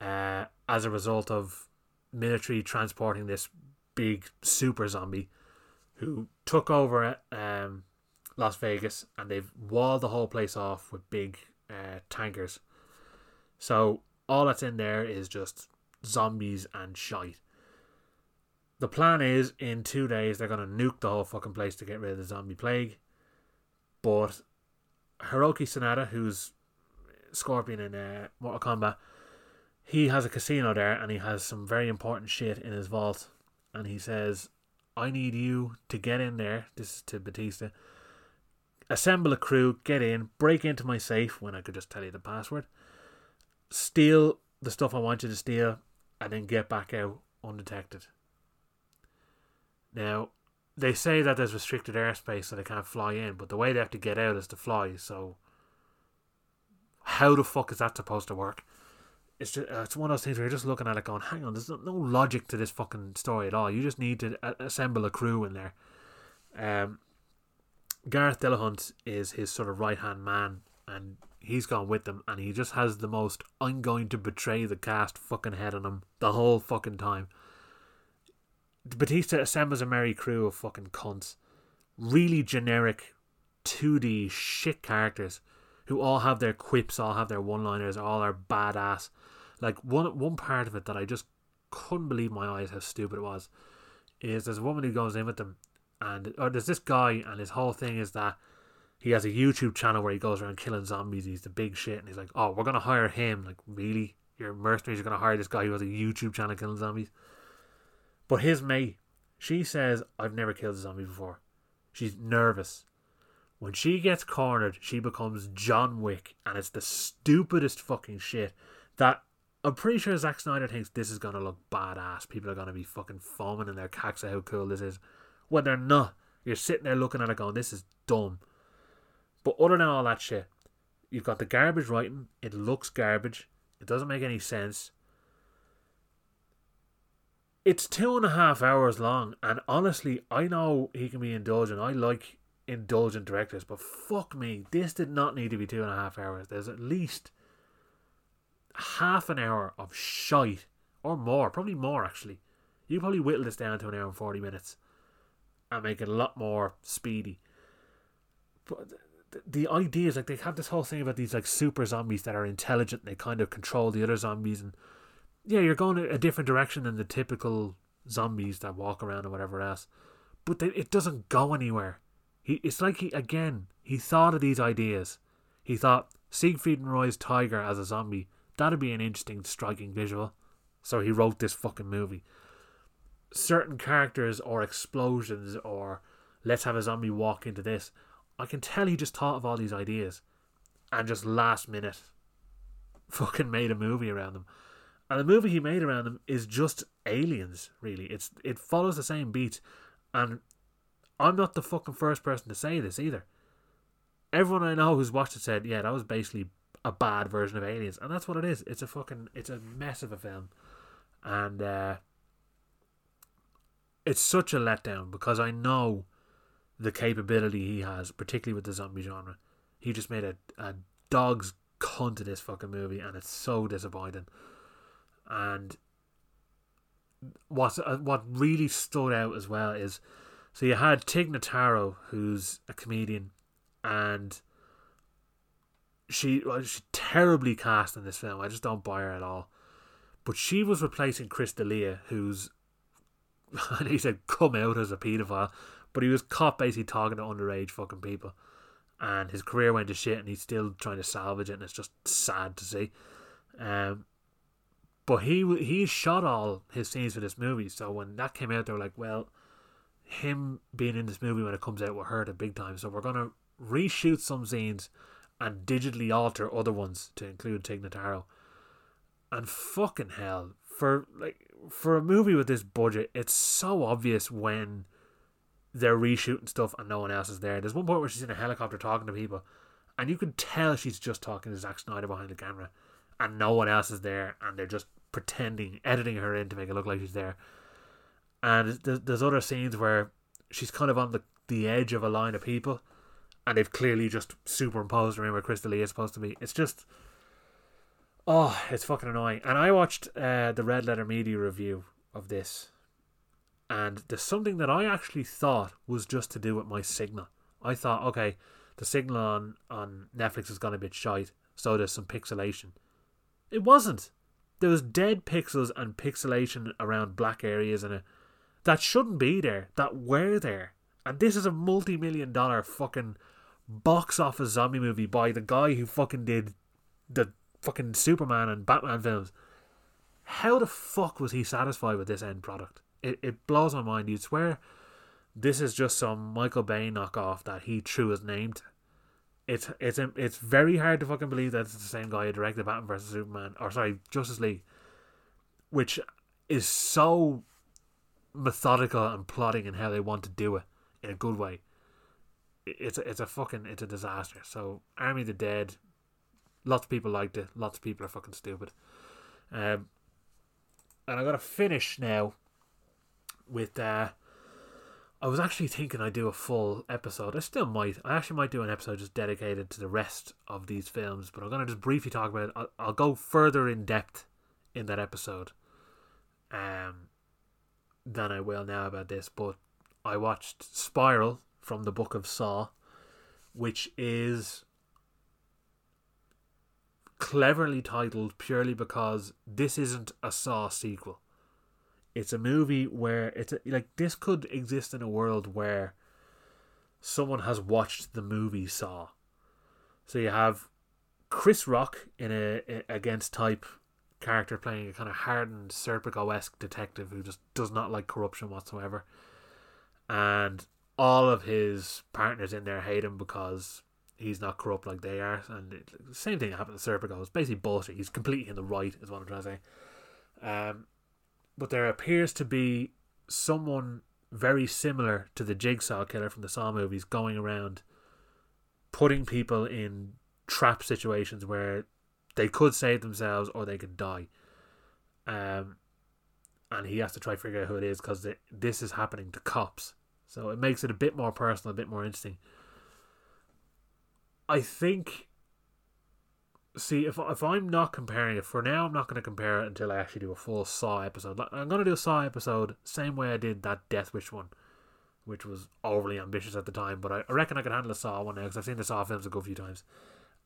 uh, as a result of military transporting this big super zombie who took over um, Las Vegas and they've walled the whole place off with big uh, tankers. So all that's in there is just zombies and shite. The plan is in two days they're gonna nuke the whole fucking place to get rid of the zombie plague. But Hiroyuki Sanada, who's Scorpion in uh, Mortal Kombat, he has a casino there and he has some very important shit in his vault. And he says, I need you to get in there. This is to Bautista. Assemble a crew, get in, break into my safe when I could just tell you the password. Steal the stuff I want you to steal, and then get back out undetected. Now, they say that there's restricted airspace so they can't fly in, but the way they have to get out is to fly, so how the fuck is that supposed to work? it's just uh, it's one of those things where you're just looking at it going, hang on, there's no, logic to this fucking story at all. You just need to a- assemble a crew in there. Um, Gareth Dillahunt is his sort of right hand man, and he's gone with them, and he just has the most I'm going to betray the cast fucking head on him the whole fucking time. Bautista assembles a merry crew of fucking cunts, really generic, 2D shit characters who all have their quips, all have their one liners, all are badass like one one part of it that I just couldn't believe my eyes how stupid it was is there's a woman who goes in with them and or there's this guy and his whole thing is that he has a YouTube channel where he goes around killing zombies. He's the big shit, and he's like, "Oh, we're gonna hire him." Like, really? Your mercenaries are gonna hire this guy who has a YouTube channel killing zombies? But his mate, she says, "I've never killed a zombie before." She's nervous. When she gets cornered, she becomes John Wick, and it's the stupidest fucking shit that I'm pretty sure Zack Snyder thinks this is gonna look badass. People are gonna be fucking foaming in their cacks at how cool this is. When they're not, you're sitting there looking at it going, "This is dumb." But other than all that shit, you've got the garbage writing. It looks garbage. It doesn't make any sense. It's two and a half hours long, and honestly, I know he can be indulgent. I like indulgent directors, but fuck me, this did not need to be two and a half hours. There's at least half an hour of shite or more, probably more actually. You probably whittle this down to an hour and 40 minutes and make it a lot more speedy. But the, idea is like they have this whole thing about these like super zombies that are intelligent and they kind of control the other zombies and yeah, you're going a different direction than the typical zombies that walk around or whatever else. But they, it doesn't go anywhere. He, it's like he again he thought of these ideas. He thought Siegfried and Roy's tiger as a zombie That'd be an interesting, striking visual. So he wrote this fucking movie. Certain characters or explosions or let's have a zombie walk into this. I can tell he just thought of all these ideas and just last minute fucking made a movie around them. And the movie he made around them is just aliens, really. It's it follows the same beat. And I'm not the fucking first person to say this either. Everyone I know who's watched it said, yeah, that was basically a bad version of Aliens. And that's what it is. It's a fucking it's a mess of a film. And uh it's such a letdown because I know the capability he has, particularly with the zombie genre. He just made a, a dog's cunt of this fucking movie, and it's so disappointing. And what uh, what really stood out as well is, so you had Tig Notaro, who's a comedian, and she well, terribly cast in this film. I just don't buy her at all. But she was replacing Chris D'Elia, who's and he said come out as a paedophile, but he was caught basically talking to underage fucking people, and his career went to shit, and he's still trying to salvage it, and it's just sad to see. Um, but he he shot all his scenes for this movie, so when that came out, they were like, well, him being in this movie when it comes out will hurt it big time, so we're gonna reshoot some scenes and digitally alter other ones to include Tig Notaro. And fucking hell, for like for a movie with this budget, it's so obvious when they're reshooting stuff and no one else is there. There's one point where she's in a helicopter talking to people, and you can tell she's just talking to Zack Snyder behind the camera, and no one else is there, and they're just pretending, editing her in to make it look like she's there. And there's, there's other scenes where she's kind of on the, the edge of a line of people, and they've clearly just superimposed her in where Chris D'Elia is supposed to be. It's just Oh, it's fucking annoying. And I watched uh, the Red Letter Media review of this, and there's something that I actually thought was just to do with my signal. I thought, okay, the signal on, on Netflix has gone a bit shite, so there's some pixelation. It wasn't. There was dead pixels and pixelation around black areas it that shouldn't be there, that were there. And this is a multi million dollar fucking box office zombie movie by the guy who fucking did the fucking Superman and Batman films. How the fuck was he satisfied with this end product? It it blows my mind. You'd swear this is just some Michael Bay knockoff that he threw his name to. It's it's it's very hard to fucking believe that it's the same guy who directed Batman vs Superman or sorry Justice League, which is so methodical and plotting in how they want to do it in a good way. It's a, it's a fucking it's a disaster. So Army of the Dead Lots of people liked it. Lots of people are fucking stupid. Um, and I got to finish now with. Uh, I was actually thinking I'd do a full episode. I still might. I actually might do an episode just dedicated to the rest of these films, but I'm going to just briefly talk about it. I'll, I'll go further in depth in that episode um, than I will now about this. But I watched Spiral from the Book of Saw, which is cleverly titled purely because this isn't a Saw sequel. It's a movie where it's a, like this could exist in a world where someone has watched the movie Saw. So you have Chris Rock in a, a against type character playing a kind of hardened Serpico esque detective who just does not like corruption whatsoever. And all of his partners in there hate him because he's not corrupt like they are. And it, the same thing happened to Serpico. It's basically bullshit. He's completely in the right, is what I'm trying to say. Um, but there appears to be someone very similar to the Jigsaw killer from the Saw movies going around putting people in trap situations where they could save themselves or they could die. Um, and he has to try to figure out who it is because this is happening to cops. So it makes it a bit more personal, a bit more interesting. I think. See, if if I'm not comparing it for now, I'm not going to compare it until I actually do a full Saw episode. I'm going to do a Saw episode same way I did that Death Wish one, which was overly ambitious at the time. But I, I reckon I can handle a Saw one now because I've seen the Saw films a good few times,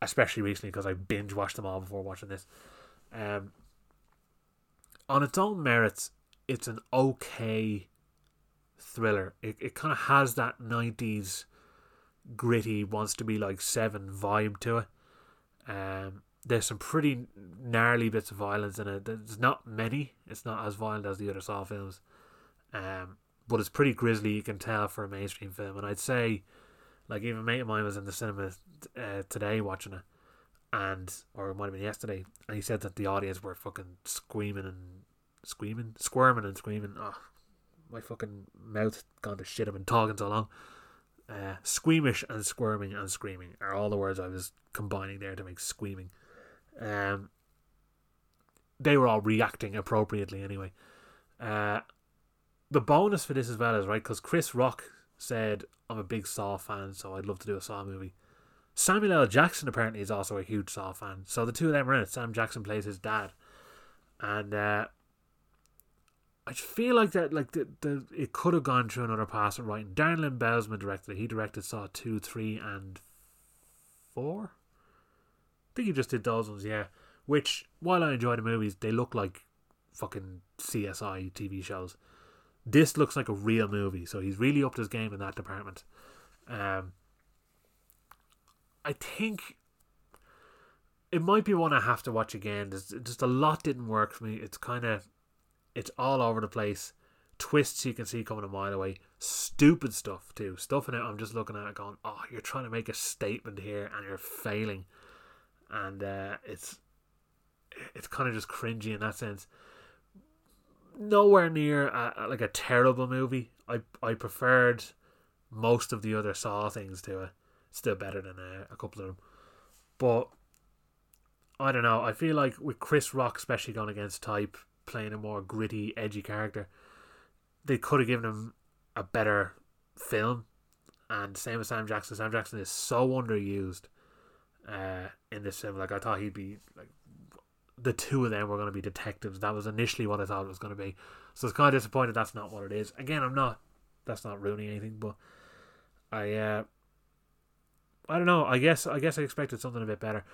especially recently because I binge watched them all before watching this. Um, on its own merits, it's an okay thriller. It it kind of has that '90s gritty, wants to be like Seven vibe to it. Um, there's some pretty gnarly bits of violence in it. There's not many. It's not as violent as the other Saw films, um, but it's pretty grisly. You can tell for a mainstream film, and I'd say, like even a mate of mine was in the cinema uh, today watching it, and or it might have been yesterday, and he said that the audience were fucking screaming and screaming, squirming and screaming. Oh, my fucking mouth gone to shit. I've been talking so long. Uh, squeamish and squirming and screaming are all the words I was combining there to make squeaming. Um, they were all reacting appropriately anyway. Uh, the bonus for this as well is right because Chris Rock said I'm a big Saw fan, so I'd love to do a Saw movie. Samuel L. Jackson apparently is also a huge Saw fan, so the two of them are in it. Sam Jackson plays his dad, and uh, I feel like that like the, the it could have gone through another pass at writing. Darren Lynn Bousman directed. He directed Saw two, three, and four. I think he just did those ones, yeah. Which, while I enjoy the movies, they look like fucking CSI TV shows. This looks like a real movie, so he's really upped his game in that department. Um, I think it might be one I have to watch again. There's just a lot didn't work for me. It's kind of it's all over the place. Twists you can see coming a mile away. Stupid stuff too. Stuff in it. I'm just looking at it, going, "Oh, you're trying to make a statement here, and you're failing." And uh, it's it's kind of just cringy in that sense. Nowhere near a, like a terrible movie. I I preferred most of the other Saw things to it. Still better than a, a couple of them, but I don't know. I feel like with Chris Rock, especially going against type, playing a more gritty, edgy character, they could have given him a better film. And same with Sam Jackson. Sam Jackson is so underused uh, in this film. Like I thought he'd be like the two of them were going to be detectives. That was initially what I thought it was going to be. So it's kind of disappointed that's not what it is. Again, I'm not. That's not ruining anything, but I. Uh, I don't know. I guess I guess I expected something a bit better.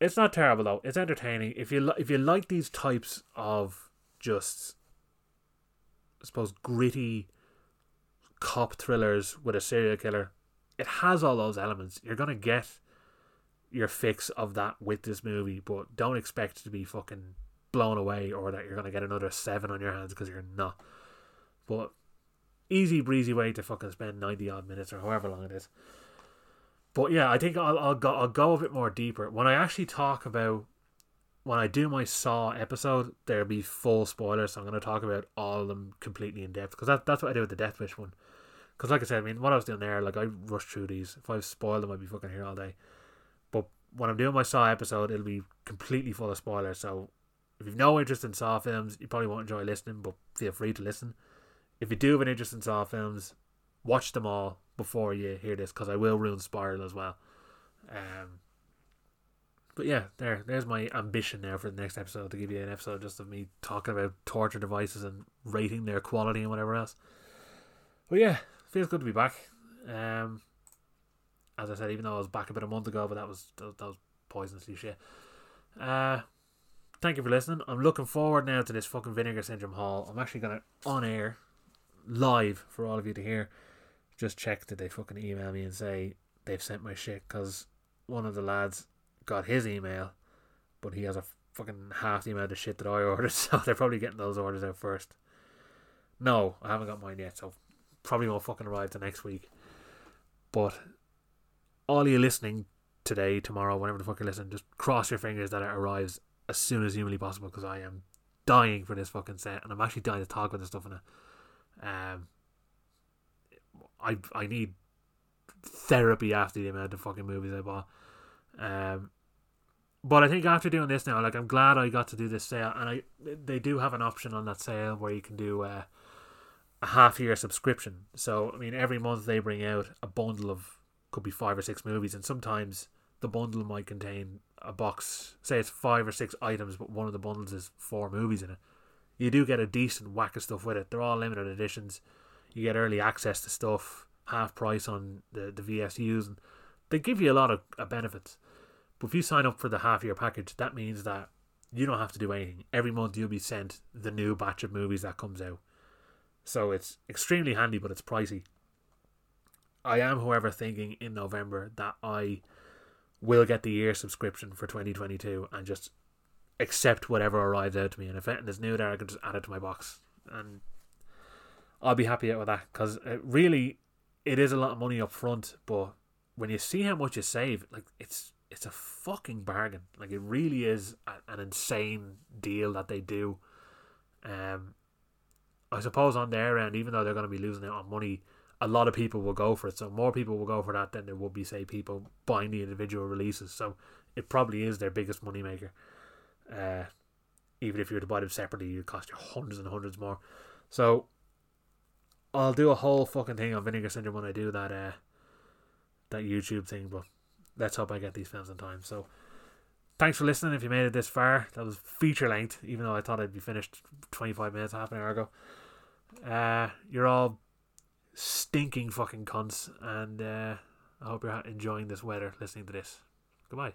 It's not terrible though. It's entertaining. If you if you like these types of just, I suppose, gritty cop thrillers with a serial killer. It has all those elements. You're gonna get your fix of that with this movie, but don't expect to be fucking blown away or that you're gonna get another seven on your hands because you're not. But easy breezy way to fucking spend ninety odd minutes or however long it is. But yeah, I think I'll I'll go I'll go a bit more deeper when I actually talk about when I do my Saw episode, there'll be full spoilers. So I'm going to talk about all of them completely in depth because that, that's what I did with the Death Wish one. Because, like I said, I mean, what I was doing there, like I rushed through these. If I spoiled them, I'd be fucking here all day. But when I'm doing my Saw episode, it'll be completely full of spoilers. So if you've no interest in Saw films, you probably won't enjoy listening, but feel free to listen. If you do have an interest in Saw films, watch them all before you hear this because I will ruin Spiral as well. Um, but yeah, there, there's my ambition now for the next episode to give you an episode just of me talking about torture devices and rating their quality and whatever else. But yeah, feels good to be back. Um, as I said, even though I was back about a month ago, but that was that, was poisonously shit. Uh, thank you for listening. I'm looking forward now to this fucking Vinegar Syndrome haul. I'm actually gonna on air, live for all of you to hear. Just check that they fucking email me and say they've sent my shit because one of the lads got his email, but he has a fucking half the amount of shit that I ordered, so they're probably getting those orders out first. No, I haven't got mine yet, so probably won't fucking arrive till next week. But all you listening today, tomorrow, whenever the fuck you listen, just cross your fingers that it arrives as soon as humanly possible because I am dying for this fucking set and I'm actually dying to talk about this stuff in it. Um, I I need therapy after the amount of fucking movies I bought. Um, but I think after doing this now, like I'm glad I got to do this sale, and I they do have an option on that sale where you can do a half year subscription. So I mean, every month they bring out a bundle of could be five or six movies, and sometimes the bundle might contain a box. Say it's five or six items, but one of the bundles is four movies in it. You do get a decent whack of stuff with it. They're all limited editions. You get early access to stuff, half price on the the VSUs, and they give you a lot of, of benefits. But if you sign up for the half year package, that means that you don't have to do anything. Every month you'll be sent the new batch of movies that comes out. So it's extremely handy, but it's pricey. I am, however, thinking in November that I will get the year subscription for 2022 and just accept whatever arrives out to me. And if anything is new there, I can just add it to my box. And I'll be happy with that because really, it is a lot of money up front. But when you see how much you save, like it's it's a fucking bargain. Like it really is a, an insane deal that they do. Um, I suppose on their end, even though they're going to be losing out on money, a lot of people will go for it. So more people will go for that than there would be, say, people buying the individual releases. So it probably is their biggest money maker. Uh, even if you were to buy them separately, it'd cost you hundreds and hundreds more. So I'll do a whole fucking thing on Vinegar Syndrome when I do that uh, that YouTube thing, but let's hope I get these films in time. So thanks for listening if you made it this far. That was feature length, even though I thought I'd be finished 25 minutes, half an hour ago. Uh, you're all stinking fucking cunts, and uh, I hope you're enjoying this weather listening to this. Goodbye.